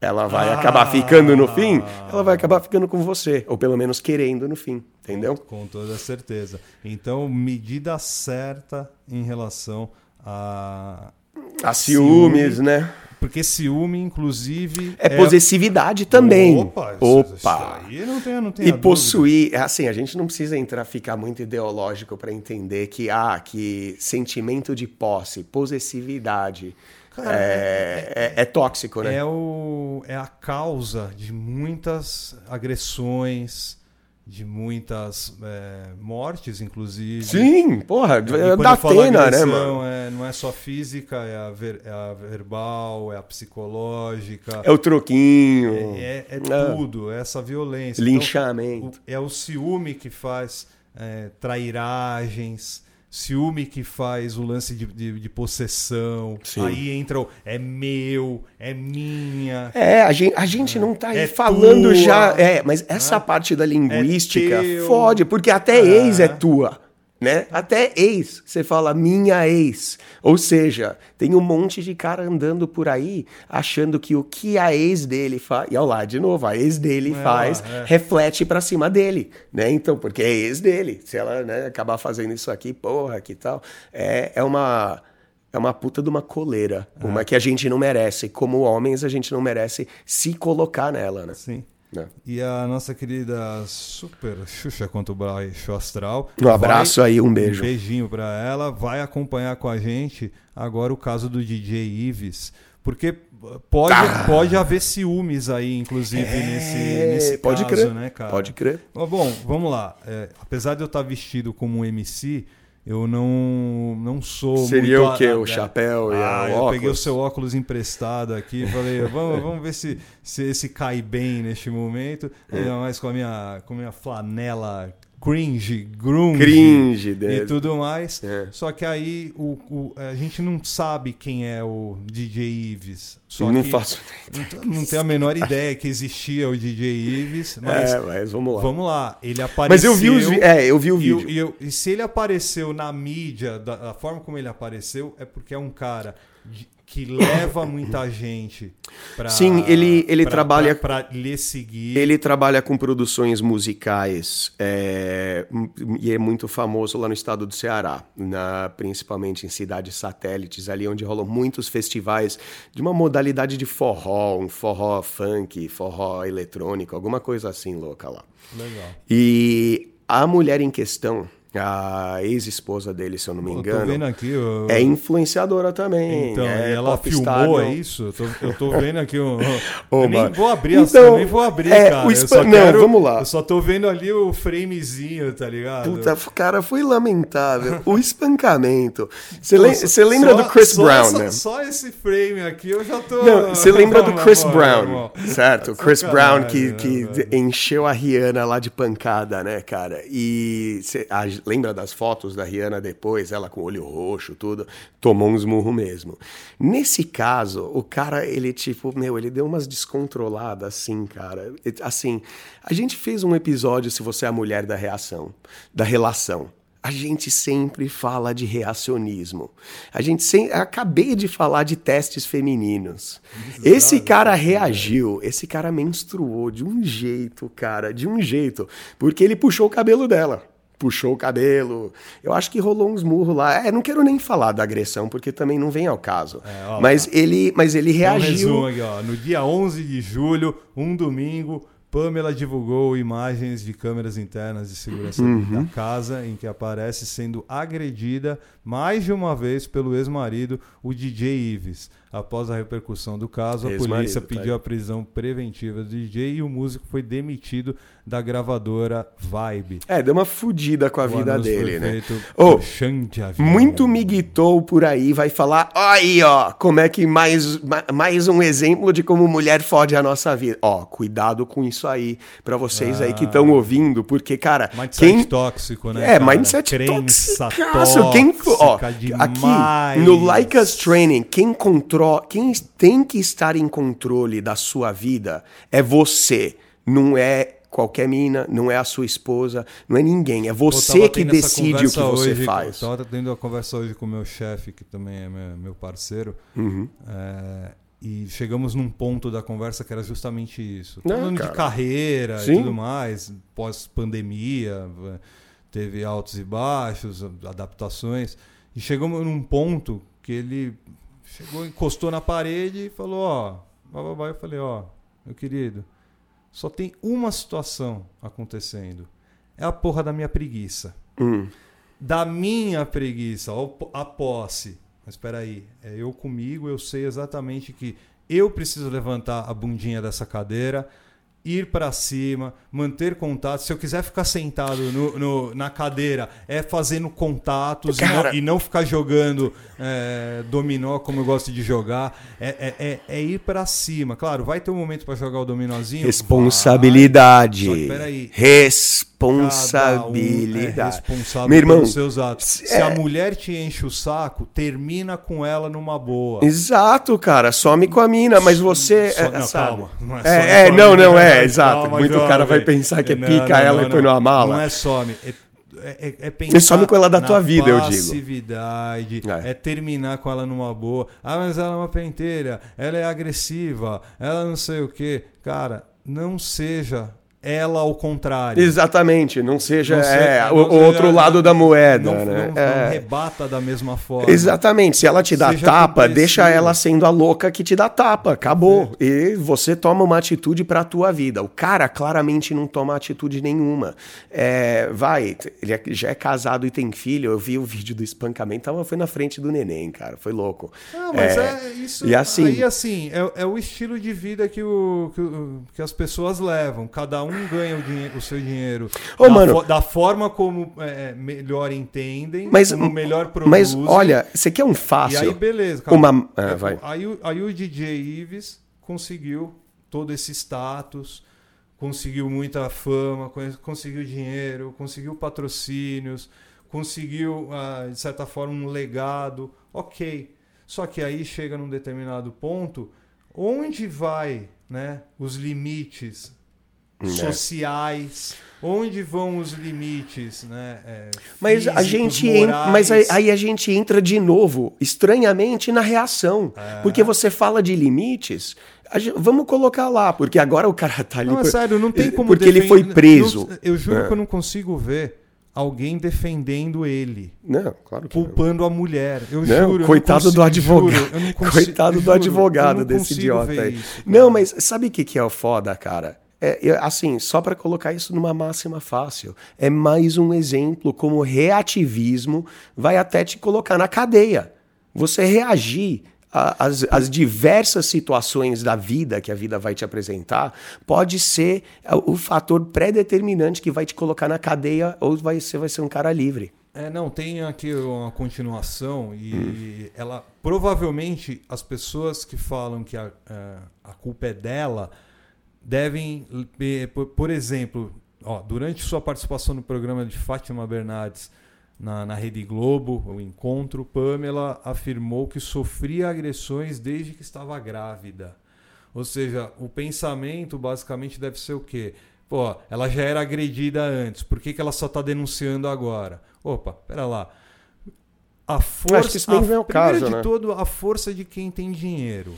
ela vai acabar ficando no fim? Ela vai acabar ficando com você, ou pelo menos querendo no fim, entendeu? Com toda certeza. Então, medida certa em relação a. A ciúmes, Ciúme. né? Porque ciúme, inclusive. É, possessividade também. Opa! isso- Opa. Isso não tem, não tem E dúvida. possuir, é assim, a gente não precisa entrar, ficar muito ideológico para entender que, ah, que sentimento de posse, possessividade é, é- é tóxico, né? É, o, é a causa de muitas agressões, de muitas é, mortes, inclusive. Sim, porra, E quando da Atena, né, agressão, mano? é- não é só física, é a, ver- é a verbal, é a psicológica. É o troquinho, É, é Ah. tudo, é essa violência. linchamento. Então, o- é o ciúme que faz é, trairagens, ciúme que faz o lance de, de- de possessão. Sim. Aí entra o é meu, é minha. É, a gente, a gente não tá aí É falando tua. já. É, mas essa parte da linguística teu. fode, porque até É. ex é tua. Né? Até ex, você fala minha ex. Ou seja, tem um monte de cara andando por aí achando que o que a ex dele faz. E olha lá, de novo, a ex dele É, faz, é. reflete pra cima dele. Né? Então, porque é ex dele. Se ela né, acabar fazendo isso aqui, porra, que tal. É, é uma. É uma puta de uma coleira. Uma que a gente não merece. Como homens, a gente não merece se colocar nela, né? Sim. Né? E a nossa querida super Xuxa quanto o Baixo Astral. Um abraço aí, um beijo. Um beijinho pra ela. Vai acompanhar com a gente agora o caso do DJ Ives. Porque pode, Ah. pode haver ciúmes aí, inclusive, nesse, nesse É, pode caso, crer. né, cara? Pode crer. Mas, Bom, vamos lá. É, apesar de eu estar vestido como um MC, eu não, não sou Seria o quê? O chapéu e ah, o eu óculos? peguei o seu óculos emprestado aqui e falei, vamos, vamos ver se, se esse cai bem neste momento. Ainda mais com a minha, com a minha flanela cringe, grunge Cringe e dele. tudo mais. É. Só que aí o, o- a gente não sabe quem é o DJ Ives. Só não faço. não, não tenho a menor ideia que existia o DJ Ives, mas é, mas vamos lá. Vamos lá, ele apareceu. Mas eu vi os vi- É, eu vi o vídeo. e eu- e se ele apareceu na mídia, da, da forma como ele apareceu, é porque é um cara de- que leva muita gente pra. Sim, ele- ele pra- trabalha- pra lhe seguir. Ele trabalha com produções musicais é, e é muito famoso lá no estado do Ceará, na- principalmente em cidades satélites, ali onde rolam muitos festivais de uma modalidade de forró, um forró funk, forró eletrônico, alguma coisa assim louca lá. Legal. E a mulher em questão, a ex-esposa dele, se eu não me Eu tô engano, vendo aqui. o- é influenciadora também. Então, é ela filmou, é isso? Eu tô, eu tô vendo aqui um. Ô, eu nem vou abrir, Então, eu nem vou abrir, é, cara. o eu não, quero- vamos lá. Eu só tô vendo ali o framezinho, tá ligado? Puta, cara, foi lamentável. O espancamento. Você você lembra só- do Chris só Brown, essa- né? Só esse frame aqui eu já tô. Não, você lembra do Chris Brown, certo? O Chris Brown que, que encheu a Rihanna lá de pancada, né, cara? E cê- a- lembra das fotos da Rihanna depois, ela com o olho roxo, tudo, tomou uns murros mesmo. Nesse caso, o cara, ele tipo, meu, ele deu umas descontroladas assim, cara. Assim, a gente fez um episódio, se você é a mulher da reação, da relação a gente sempre fala de reacionismo. A gente sem... acabei de falar de testes femininos. Esse cara reagiu, esse cara menstruou de um jeito, cara, de um jeito, porque ele puxou o cabelo dela. Puxou o cabelo. Eu acho que rolou uns murros lá. É, não quero nem falar da agressão, porque também não vem ao caso. É, ó, mas, ele, mas ele reagiu. Um aqui, ó. No dia 11 de julho, um domingo, Pamela divulgou imagens de câmeras internas de segurança uhum. da casa em que aparece sendo agredida mais de uma vez pelo ex-marido, o DJ Ives. Após a repercussão do caso, a polícia tá pediu tá a prisão preventiva do DJ e o músico foi demitido da gravadora Vibe. É, deu uma fudida com a o vida dele, né? Oh, muito miguitou por aí vai falar, aí ó, como é que mais, mais um exemplo de como mulher fode a nossa vida. Ó, cuidado com isso aí, para vocês ah, aí que estão ouvindo, porque, cara... Mindset quem... tóxico, né? É, cara? mindset tóxico. Quem... Ó, aqui, no Like Us Training, quem controla quem tem que estar em controle da sua vida é você, não é qualquer mina, não é a sua esposa, não é ninguém, é você que decide o que você hoje, faz. Eu estava tendo uma conversa hoje com o meu chefe, que também é meu, parceiro, uhum. é, e chegamos num ponto da conversa que era justamente isso. Falando de carreira Sim. e tudo mais, pós-pandemia, teve altos e baixos, adaptações, e chegamos num ponto que ele Chegou, encostou na parede e falou, ó, bababá. Eu falei, ó, meu querido, só tem uma situação acontecendo. É a porra da minha preguiça. Hum. Da minha preguiça, a posse. Mas espera aí, é eu comigo, eu sei exatamente que eu preciso levantar a bundinha dessa cadeira, ir para cima, manter contato. Se eu quiser ficar sentado no, no, na cadeira, é fazendo contatos e não, e, não, ficar jogando é, dominó como eu gosto de jogar. É, é, é, é ir para cima. Claro, vai ter um momento para jogar o dominózinho. Responsabilidade. Vai. Só que peraí. Responsabilidade responsabilidade. Um é responsável Meu irmão, pelos seus atos. É... Se a mulher te enche o saco, termina com ela numa boa. Exato, cara. Some com a mina, mas você. So... É, não, sabe? calma. Não é, é, é não, não é, exato. Calma, Muito jovem. cara vai pensar que é não, pica não, ela e põe numa mala. Não é some. É é, é, pensar Você some com ela da tua vida, eu digo. Passividade, é. é. terminar com ela numa boa. Ah, mas ela é uma penteira, ela é agressiva, ela não sei o quê. Cara, não seja ela ao contrário. Exatamente, não seja, não seja é, não o, seja, outro lado da moeda. Não, né? não, é. rebata da mesma forma. Exatamente, se ela te dá seja tapa, deixa ela sendo a louca que te dá tapa, acabou. É. E você toma uma atitude para a tua vida. O cara claramente não toma atitude nenhuma. É, vai, ele é, já é casado e tem filho, eu vi o vídeo do espancamento, tava, foi na frente do neném, cara, foi louco. Não, mas é, é isso, e assim, aí assim, é, é, o estilo de vida que, o, que, que as pessoas levam, cada um ganha o, dinheiro, o seu dinheiro Ô, da, mano, fo da forma como é, melhor entendem, mas, como melhor produzem. Mas olha, você quer um fácil. E aí, beleza. Uma... Ah, vai. Aí, aí o DJ Ives conseguiu todo esse status, conseguiu muita fama, conseguiu dinheiro, conseguiu patrocínios, conseguiu, ah, de certa forma, um legado. Ok. Só que aí chega num determinado ponto onde vai né, os limites né? sociais, onde vão os limites, né? É, mas físicos, a gente entra, mas aí a gente entra de novo, estranhamente, na reação, é. porque você fala de limites. Gente, vamos colocar lá, porque agora o cara tá ali. Não, por, é sério, não tem como Porque defender, ele foi preso. Não, eu juro é. que eu não consigo ver alguém defendendo ele. Não, claro que Culpando não. a mulher. Eu não, juro. Coitado consigo, do advogado. Juro, coitado juro, do advogado desse idiota aí. Isso, não, mas sabe o que, que é o foda, cara? É, assim, só para colocar isso numa máxima fácil, é mais um exemplo como reativismo vai até te colocar na cadeia. Você reagir às, diversas situações da vida que a vida vai te apresentar pode ser o fator pré-determinante que vai te colocar na cadeia ou vai, você vai ser um cara livre. É, não, tem aqui uma continuação e hum. ela provavelmente as pessoas que falam que a, a culpa é dela devem, por exemplo, ó, durante sua participação no programa de Fátima Bernardes na, na Rede Globo, o encontro, Pamela afirmou que sofria agressões desde que estava grávida. Ou seja, o pensamento basicamente deve ser o quê? Pô, ela já era agredida antes, por que, que ela só está denunciando agora? Opa, pera lá. A força, Acho que isso nem a, vem ao primeiro caso, de né? tudo, a força de quem tem dinheiro,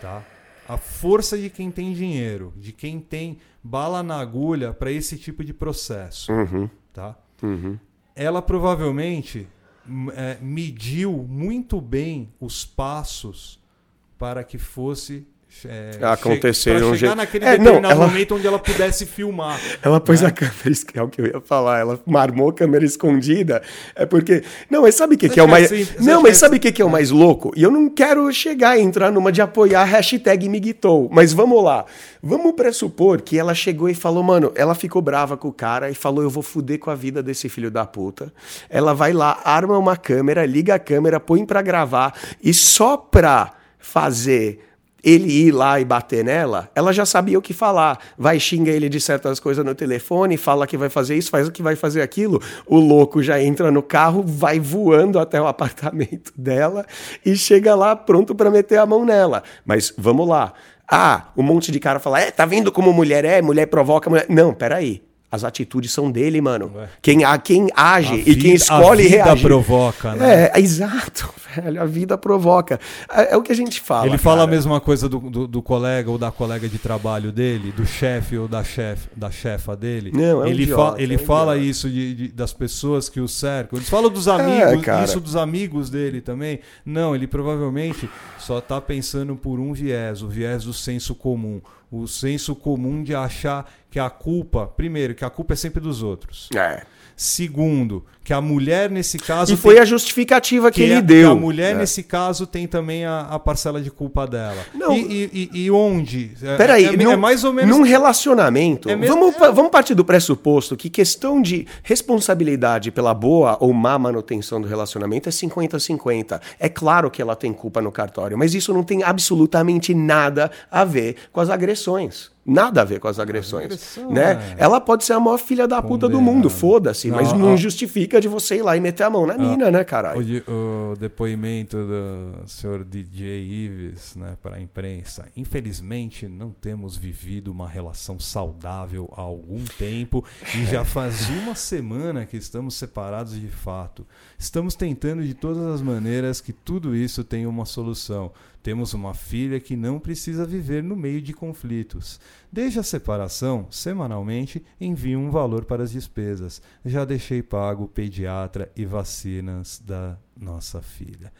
tá? A força de quem tem dinheiro, de quem tem bala na agulha para esse tipo de processo, Uhum, tá? uhum. ela provavelmente m- é, mediu muito bem os passos para que fosse é, Acontecer che- um chegar jeito- naquele É, não, determinado ela- momento onde ela pudesse filmar. Ela pôs né? a câmera, é o que eu ia falar, ela marmou a câmera escondida. É porque. Não, mas sabe o que, que é o mais. é assim- não, mas é sabe o assim? que, que é o mais louco? E eu não quero chegar e entrar numa de apoiar a hashtag Miguitou. Mas vamos lá. Vamos pressupor que ela chegou e falou, mano, ela ficou brava com o cara e falou: eu vou fuder com a vida desse filho da puta. Ela vai lá, arma uma câmera, liga a câmera, põe pra gravar e só pra fazer ele ir lá e bater nela, ela já sabia o que falar. Vai xinga ele de certas coisas no telefone, fala que vai fazer isso, faz o que vai fazer aquilo. O louco já entra no carro, vai voando até o apartamento dela e chega lá pronto pra meter a mão nela. Mas vamos lá. Ah, um monte de cara fala: "É, tá vendo como mulher é? Mulher provoca mulher". Não, peraí. As atitudes são dele, mano. Quem, a, quem age A e quem vida- escolhe a vida reagir. provoca, né? É, exato, velho. A vida provoca. É, é o que a gente fala. Ele fala a cara. mesma coisa do, do, do colega ou da colega de trabalho dele, do chefe ou da, chef, da chefa dele. Não, é um ele idiota, fa- ele é um fala idiota. isso de, de- das pessoas que o cercam. Eles falam dos amigos, cara. isso dos amigos dele também. Não, ele provavelmente só está pensando por um viés, o viés do senso comum. O senso comum de achar que a culpa, primeiro, que a culpa é sempre dos outros. É. Segundo, que a mulher nesse caso E foi tem- a justificativa que, que, ele é- deu. que a mulher, É. nesse caso, tem também a, a parcela de culpa dela. Não. E, e- e- onde? É- Peraí, é, num, é mais ou menos. num relacionamento, É mesmo- vamos, vamos partir do pressuposto que questão de responsabilidade pela boa ou má manutenção do relacionamento é 50-50. É claro que ela tem culpa no cartório, mas isso não tem absolutamente nada a ver com as agressões. Nada a ver com as agressões. agressão, né? é. Ela pode ser a maior filha da puta do mundo, foda-se, mas Não, justifica de você ir lá e meter a mão na mina, né, O, caralho? de- o depoimento do senhor DJ Ives né, para a imprensa. Infelizmente, não temos vivido uma relação saudável há algum tempo e já faz uma semana que estamos separados de fato. Estamos tentando de todas as maneiras que tudo isso tenha uma solução. Temos uma filha que não precisa viver no meio de conflitos. Desde a separação, semanalmente envio um valor para as despesas. Já deixei pago pediatra e vacinas da nossa filha.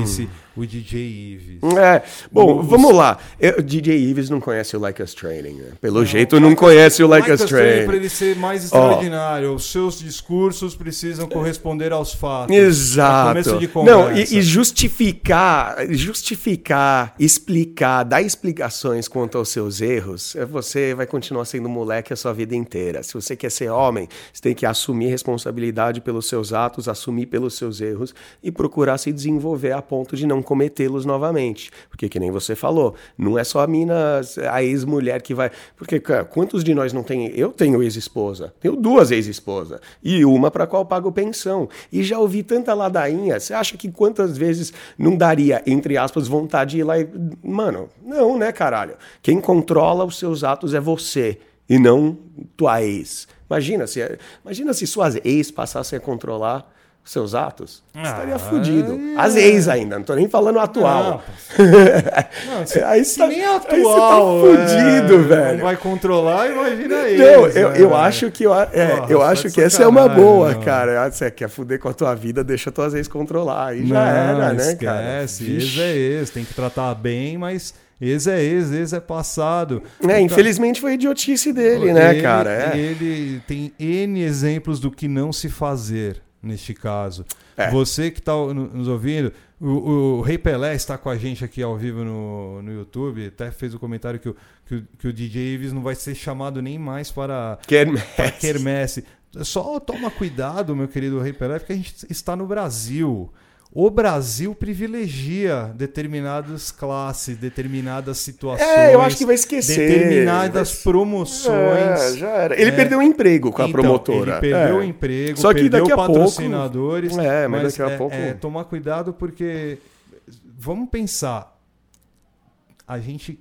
Disse o DJ Ives. É, bom, O- vamos lá. Eu- DJ Ives não conhece o Like Us Training, né? Pelo jeito não conhece o Like Us Para ele Training. ser mais extraordinário, os seus discursos precisam corresponder aos fatos. É Exato. começo de Não, e, e justificar, justificar, explicar, dar explicações quanto aos seus erros, é, você vai continuar sendo moleque a sua vida inteira. Se você quer ser homem, você tem que assumir responsabilidade pelos seus atos, assumir pelos seus erros e procurar se desenvolver a ponto de não cometê-los novamente. Porque que nem você falou, não é só a mina, a ex-mulher que vai, porque cara, quantos de nós não tem? Eu tenho ex-esposa, tenho duas ex-esposas e uma para qual pago pensão. E já ouvi tanta ladainha. Você acha que quantas vezes não daria, entre aspas, vontade de ir lá e. Mano, não, né, caralho? Quem controla os seus atos é você e não tua ex. Imagina se, imagina se suas ex passassem a controlar seus atos. Você estaria Ah, fudido. é. As ex ainda, não tô nem falando atual. Não, se, Aí se tá- nem aí tá atual. fudido, é, velho. Não vai controlar, imagina ele. Não, eu, eu acho que, eu, é, eu tá acho de que essa é uma boa, não. cara. Ah, Você quer fuder com a tua vida, deixa tuas ex controlar. Aí já não, era, né, cara? esquece. Ex Vixe. é ex, tem que tratar bem, mas ex é ex, ex é passado. É, infelizmente foi idiotice dele, né, ele, cara? É. Ele tem N exemplos do que não se fazer neste caso. É. Você que está nos ouvindo, o, o Rei Pelé está com a gente aqui ao vivo no, no YouTube, até fez o comentário que o, que, o, que o DJ Ives não vai ser chamado nem mais para, Quermesse. para quermesse. Só toma cuidado, meu querido Rei Pelé, porque a gente está no Brasil. O Brasil privilegia determinadas classes, determinadas situações. É, eu acho que vai esquecer. Determinadas Vai- promoções. É, já era. Ele É. perdeu o emprego com a Então, promotora. Ele perdeu É. o emprego, Só que perdeu daqui a pouco- patrocinadores. É, mas daqui a é- pouco- é tomar cuidado porque vamos pensar. A gente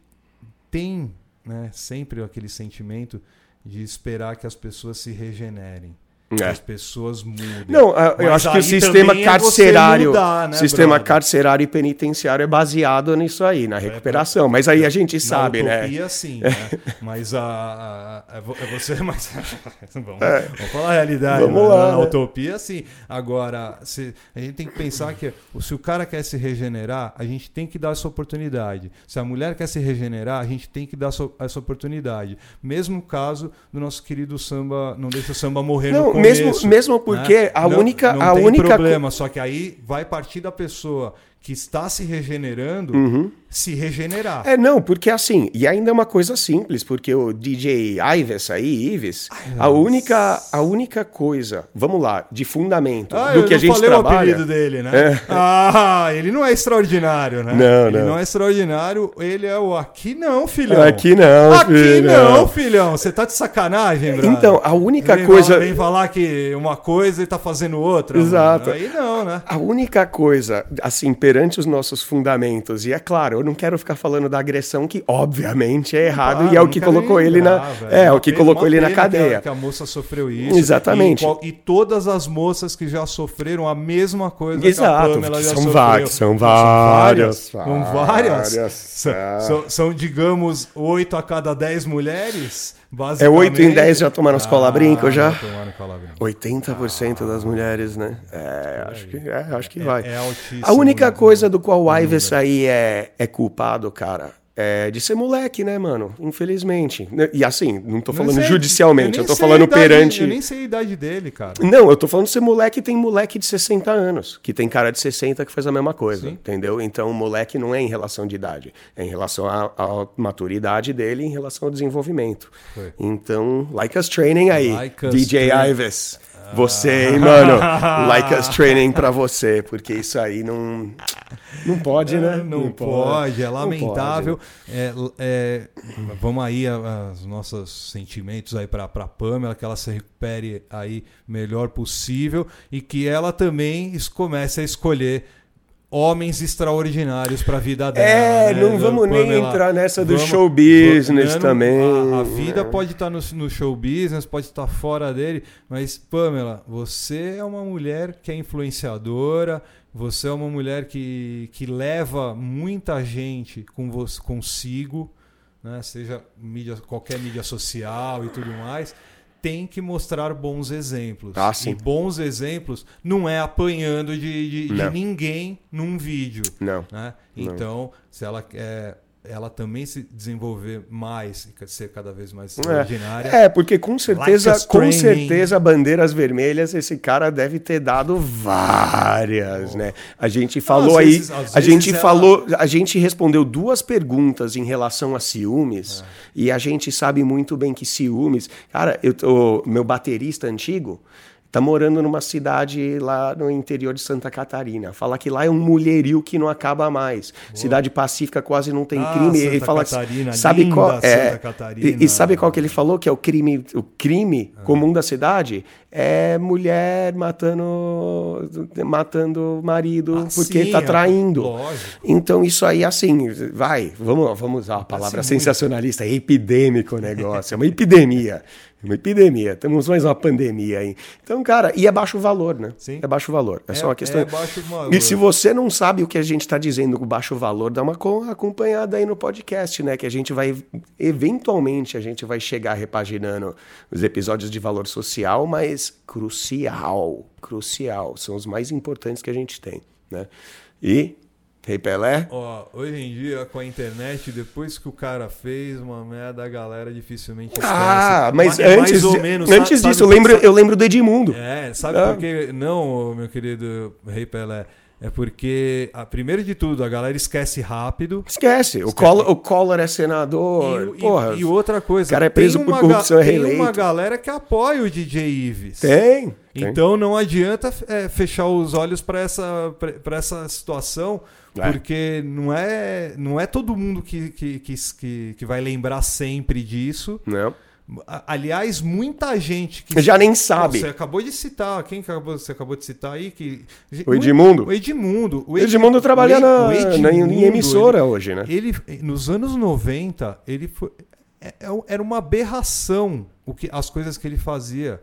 tem né, sempre aquele sentimento de esperar que as pessoas se regenerem. É. as pessoas mudem. Não, eu Mas acho que o sistema é carcerário, mudar, né, sistema brother? carcerário e penitenciário é baseado nisso aí, na recuperação. Mas aí a gente Na sabe, né? utopia, sim, né? Mas a, a- é vo- é você, mas vamos, vamos falar a realidade. Vamos né? lá, Na né? utopia, sim. Agora, se, a gente tem que pensar que se o cara quer se regenerar, a gente tem que dar essa oportunidade. Se a mulher quer se regenerar, a gente tem que dar essa oportunidade. Mesmo caso do nosso querido samba, não deixa o samba morrer Não, no começo. mesmo- mesmo porque né? a Não- única- não a tem única problema, só que aí vai partir da pessoa que está se regenerando se regenerar. É, não, porque assim, e ainda é uma coisa simples, porque o DJ Ives aí, Ives, a única, a única coisa, vamos lá, de fundamento Ah, do eu que a gente falei o trabalha. apelido dele, né? Ah, ele não é extraordinário, né? Não, ele não. não. é extraordinário, ele é o aqui não, filhão. Aqui não, Aqui filhão. não, filhão. Você tá de sacanagem, brother. Então, a única coisa- vem falar que uma coisa e tá fazendo outra. Exato. mano. Aí não, né? A única coisa, assim, perante os nossos fundamentos, e é claro, eu não quero ficar falando da agressão, que obviamente é errado e é o que colocou ele na. velho. É, o que pena- colocou ele na cadeia. Que a, moça sofreu isso. Exatamente. E, e todas as moças que já sofreram a mesma coisa que a Exato, Pamela já são sofreu. várias, são várias, São várias. várias. São, Ah. são- são, digamos, 8 a cada 10 mulheres. É Basicamente. 8 em 10 já tomaram os cola-brinco já? já tomaram cola-brinco. 80% das mulheres, né? É, acho que, é, acho que vai. é A única coisa do qual o Ives aí é, é culpado, cara, é de ser moleque, né, mano? Infelizmente. E assim, não tô falando sei- judicialmente, eu, nem tô falando idade- perante. Eu nem sei a idade dele, cara. Não, eu tô falando de ser moleque, tem moleque de 60 anos, que tem cara de 60 que faz a mesma coisa, entendeu? Então, moleque não é em relação de idade, é em relação à, maturidade dele, em relação ao desenvolvimento. Foi. Então, like us training aí, Like us DJ. Ives. Você, hein, mano? like us training pra você, porque isso aí não não pode, né? Não, pode, é Não lamentável. É, é, vamos aí os nossos sentimentos aí para para Pamela, que ela se recupere aí melhor possível e que ela também comece a escolher homens extraordinários para a vida dela. É, né, não vamos nem Pamela? entrar nessa do Vamos- show business também. A, a vida pode estar no, no show business, pode estar fora dele, mas Pamela, você é uma mulher que é influenciadora, você é uma mulher que, que leva muita gente com você, consigo, né? seja mídia, qualquer mídia social e tudo mais. Tem que mostrar bons exemplos. Ah, sim. E bons exemplos não é apanhando de, de- de Não. ninguém num vídeo Não. né? Não. Então, se ela quer ela também se desenvolver mais e ser cada vez mais extraordinária. É, porque com certeza, Like com certeza, bandeiras vermelhas, esse cara deve ter dado várias, né? A gente falou aí, vezes- às a gente ela- falou, a gente respondeu duas perguntas em relação a ciúmes, e a gente sabe muito bem que ciúmes, cara, eu tô, meu baterista antigo tá morando numa cidade lá no interior de Santa Catarina. Fala que lá é um mulherio que não acaba mais. Cidade pacífica quase não tem Ah, crime. Santa ele fala que- Catarina, sabe linda qual é? Santa Catarina. E, e sabe qual que ele falou que é o crime, o crime comum da cidade? É mulher matando matando o marido Ah, porque sim, tá é, traindo. lógico. Então isso aí assim, vai, vamos, vamos usar a palavra Acontece muito. sensacionalista, é epidêmico o negócio, é uma epidemia. Uma epidemia, temos mais uma pandemia aí. Então, cara, e é baixo valor, né? Sim. É baixo valor. É, É- só uma questão. é baixo valor. E se você não sabe o que a gente está dizendo com baixo valor, dá uma co- acompanhada aí no podcast, né? Que a gente vai, eventualmente, a gente vai chegar repaginando os episódios de valor social, mas crucial, crucial. São os mais importantes que a gente tem, né? E, Rei Pelé, Ó, hoje em dia, com a internet, depois que o cara fez uma merda, a galera dificilmente esquece. Ah, mas é antes, menos, antes sabe- disso, eu sabe- lembro, eu lembro do Edmundo. É, sabe Ah. por que não, meu querido Rei Pelé? É porque, a, primeiro de tudo, a galera esquece rápido. Esquece, o Collor, o Collor é senador, E, e- porra. e outra coisa, o cara é preso tem por uma corrupção, é ga- Tem uma reeleito. galera que apoia o DJ Ives. Tem. Então não adianta é, fechar os olhos para essa, pra essa situação, É. porque não é, não é todo mundo que, que, que, que, vai lembrar sempre disso. Não. A- Aliás, muita gente que Já nem sabe. Você acabou de citar, quem que acabou, você acabou de citar aí que O Edmundo. O Edmundo. O O Edmundo trabalha na, o na- em Edmundo, emissora hoje, né? Ele, ele- nos anos 90, ele foi é- é- era uma aberração o que as coisas que ele fazia.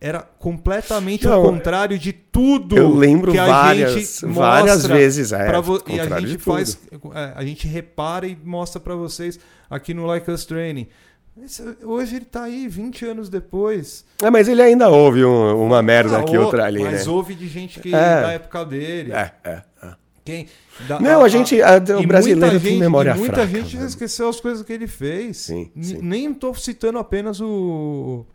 Era completamente Não, ao contrário de tudo eu lembro que a várias- gente várias mostra vezes, é, e a gente faz, é, a gente repara e mostra pra vocês aqui no Like Us Training. Hoje ele tá aí 20 anos depois. É, mas ele ainda ouve um- uma merda Ah, aqui, outra ali, mas né? houve de gente que É. da época dele. É, é, é. Quem, da- Não, a gente- a- o brasileiro tem memória e Muita fraca, gente mano. esqueceu as coisas que ele fez. Sim, sim. Nem tô citando apenas o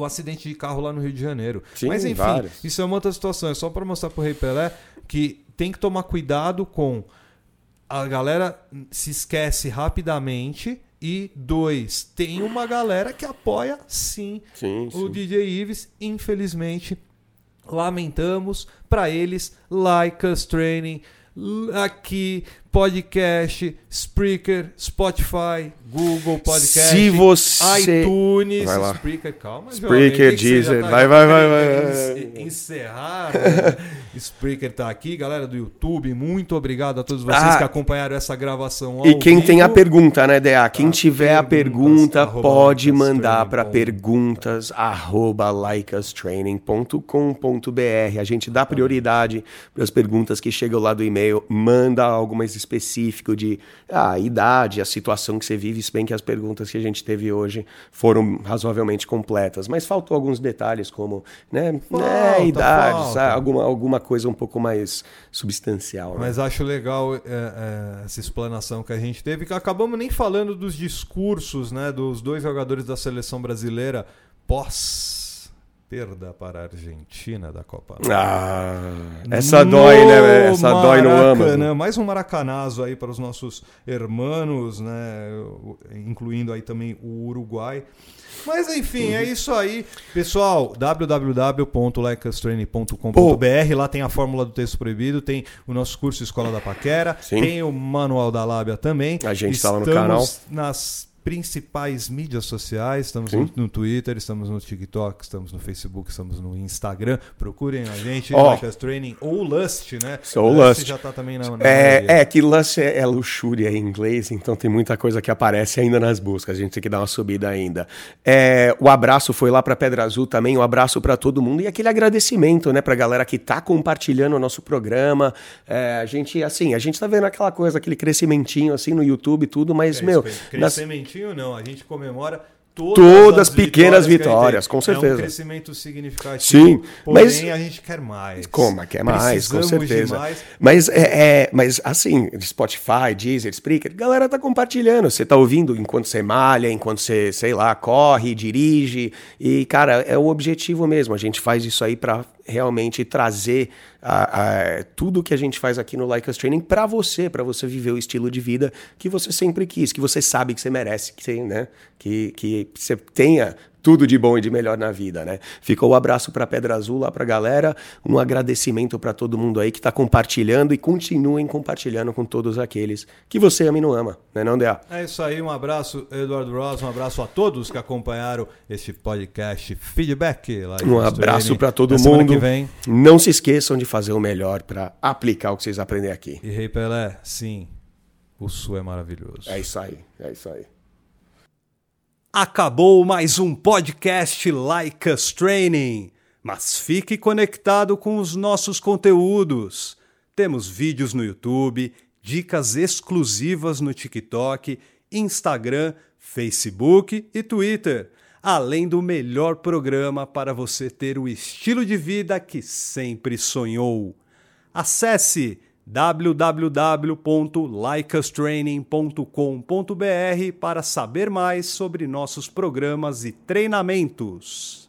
o acidente de carro lá no Rio de Janeiro. Sim, Mas enfim, vários. isso é uma outra situação. É só para mostrar pro Rei Pelé que tem que tomar cuidado com a galera se esquece rapidamente e dois, tem uma galera que apoia sim, Sim, o sim. DJ Ives, infelizmente, lamentamos para eles, Like Us Training, aqui, podcast, Spreaker, Spotify, Google Podcast, Se você- iTunes, Vai lá. Spreaker, calma, Spreaker, jovem, Deezer, tá- vai, vai, vai, vai, en- Encerrar, né? Spreaker tá aqui, galera do YouTube, muito obrigado a todos vocês Ah, que acompanharam essa gravação E quem tem a vivo. pergunta, né, DA? Quem Tá, tiver a pergunta, pode mandar para perguntas arroba likeastraining.com.br. A gente dá prioridade para as perguntas que chegam lá do e-mail. Manda algo mais específico de ah, a idade, a situação que você vive, se bem que as perguntas que a gente teve hoje foram razoavelmente completas. Mas faltou alguns detalhes, como né, Falta, né, idade, falta. sabe? Alguma, alguma coisa um pouco mais substancial. né? Mas acho legal é, é, essa explanação que a gente teve, que acabamos nem falando dos discursos né, dos dois jogadores da seleção brasileira pós perda para a Argentina da Copa. Ah, essa dói, né? Essa dói no âmago. Mais um maracanazo aí para os nossos hermanos, né? Incluindo aí também o Uruguai. Mas enfim, é isso aí. Pessoal, www.likeastraining.com.br Lá tem a fórmula do texto proibido, tem o nosso curso Escola da Paquera, Sim. tem o Manual da Lábia também. A gente tá lá no canal. nas principais mídias sociais, estamos Sim. no, Twitter, estamos no TikTok, estamos no Facebook, estamos no Instagram. Procurem a gente. Like Us Training ou Lust, né? Ou Lust. já tá também na, na É, é que lust é, é luxúria em inglês, então tem muita coisa que aparece ainda nas buscas. A gente tem que dar uma subida ainda. É, o abraço foi lá para Pedra Azul também, um abraço para todo mundo e aquele agradecimento, né, pra galera que tá compartilhando o nosso programa. É, a gente, assim, a gente tá vendo aquela coisa, aquele crescimentinho assim no YouTube e tudo, mas, É meu, isso, nas- crescimentinho não, a gente comemora todas, Todas as pequenas vitórias, tem. com É um certeza. crescimento significativo. Sim, porém mas- a gente quer mais. Como? Quer mais, com Precisamos certeza. mais. Mas, é, é, mas assim, Spotify, Deezer, Spreaker, galera tá compartilhando. Você tá ouvindo enquanto você malha, enquanto você, sei lá, corre, dirige. E, cara, é o objetivo mesmo. A gente faz isso aí pra realmente trazer a- a- tudo que a gente faz aqui no Like Us Training pra você, pra você viver o estilo de vida que você sempre quis, que você sabe que você merece, que né, que, que você tenha tudo de bom e de melhor na vida, né? Ficou o abraço para Pedra Azul lá pra galera, um agradecimento para todo mundo aí que tá compartilhando e continuem compartilhando com todos aqueles que você ama e não ama, né, não DA? É isso aí, um abraço, Eduardo Ross, um abraço a todos que acompanharam este podcast Feedback. Like Um abraço para todo Na mundo. que vem. Não se esqueçam de fazer o melhor para aplicar o que vocês aprendem aqui. E Rei Pelé, sim, o Sul é maravilhoso. É isso aí, é isso aí. Acabou mais um podcast Like Us Training. Mas fique conectado com os nossos conteúdos. Temos vídeos no YouTube, dicas exclusivas no TikTok, Instagram, Facebook e Twitter. Além do melhor programa para você ter o estilo de vida que sempre sonhou. Acesse www.likeastraining.com.br para saber mais sobre nossos programas e treinamentos.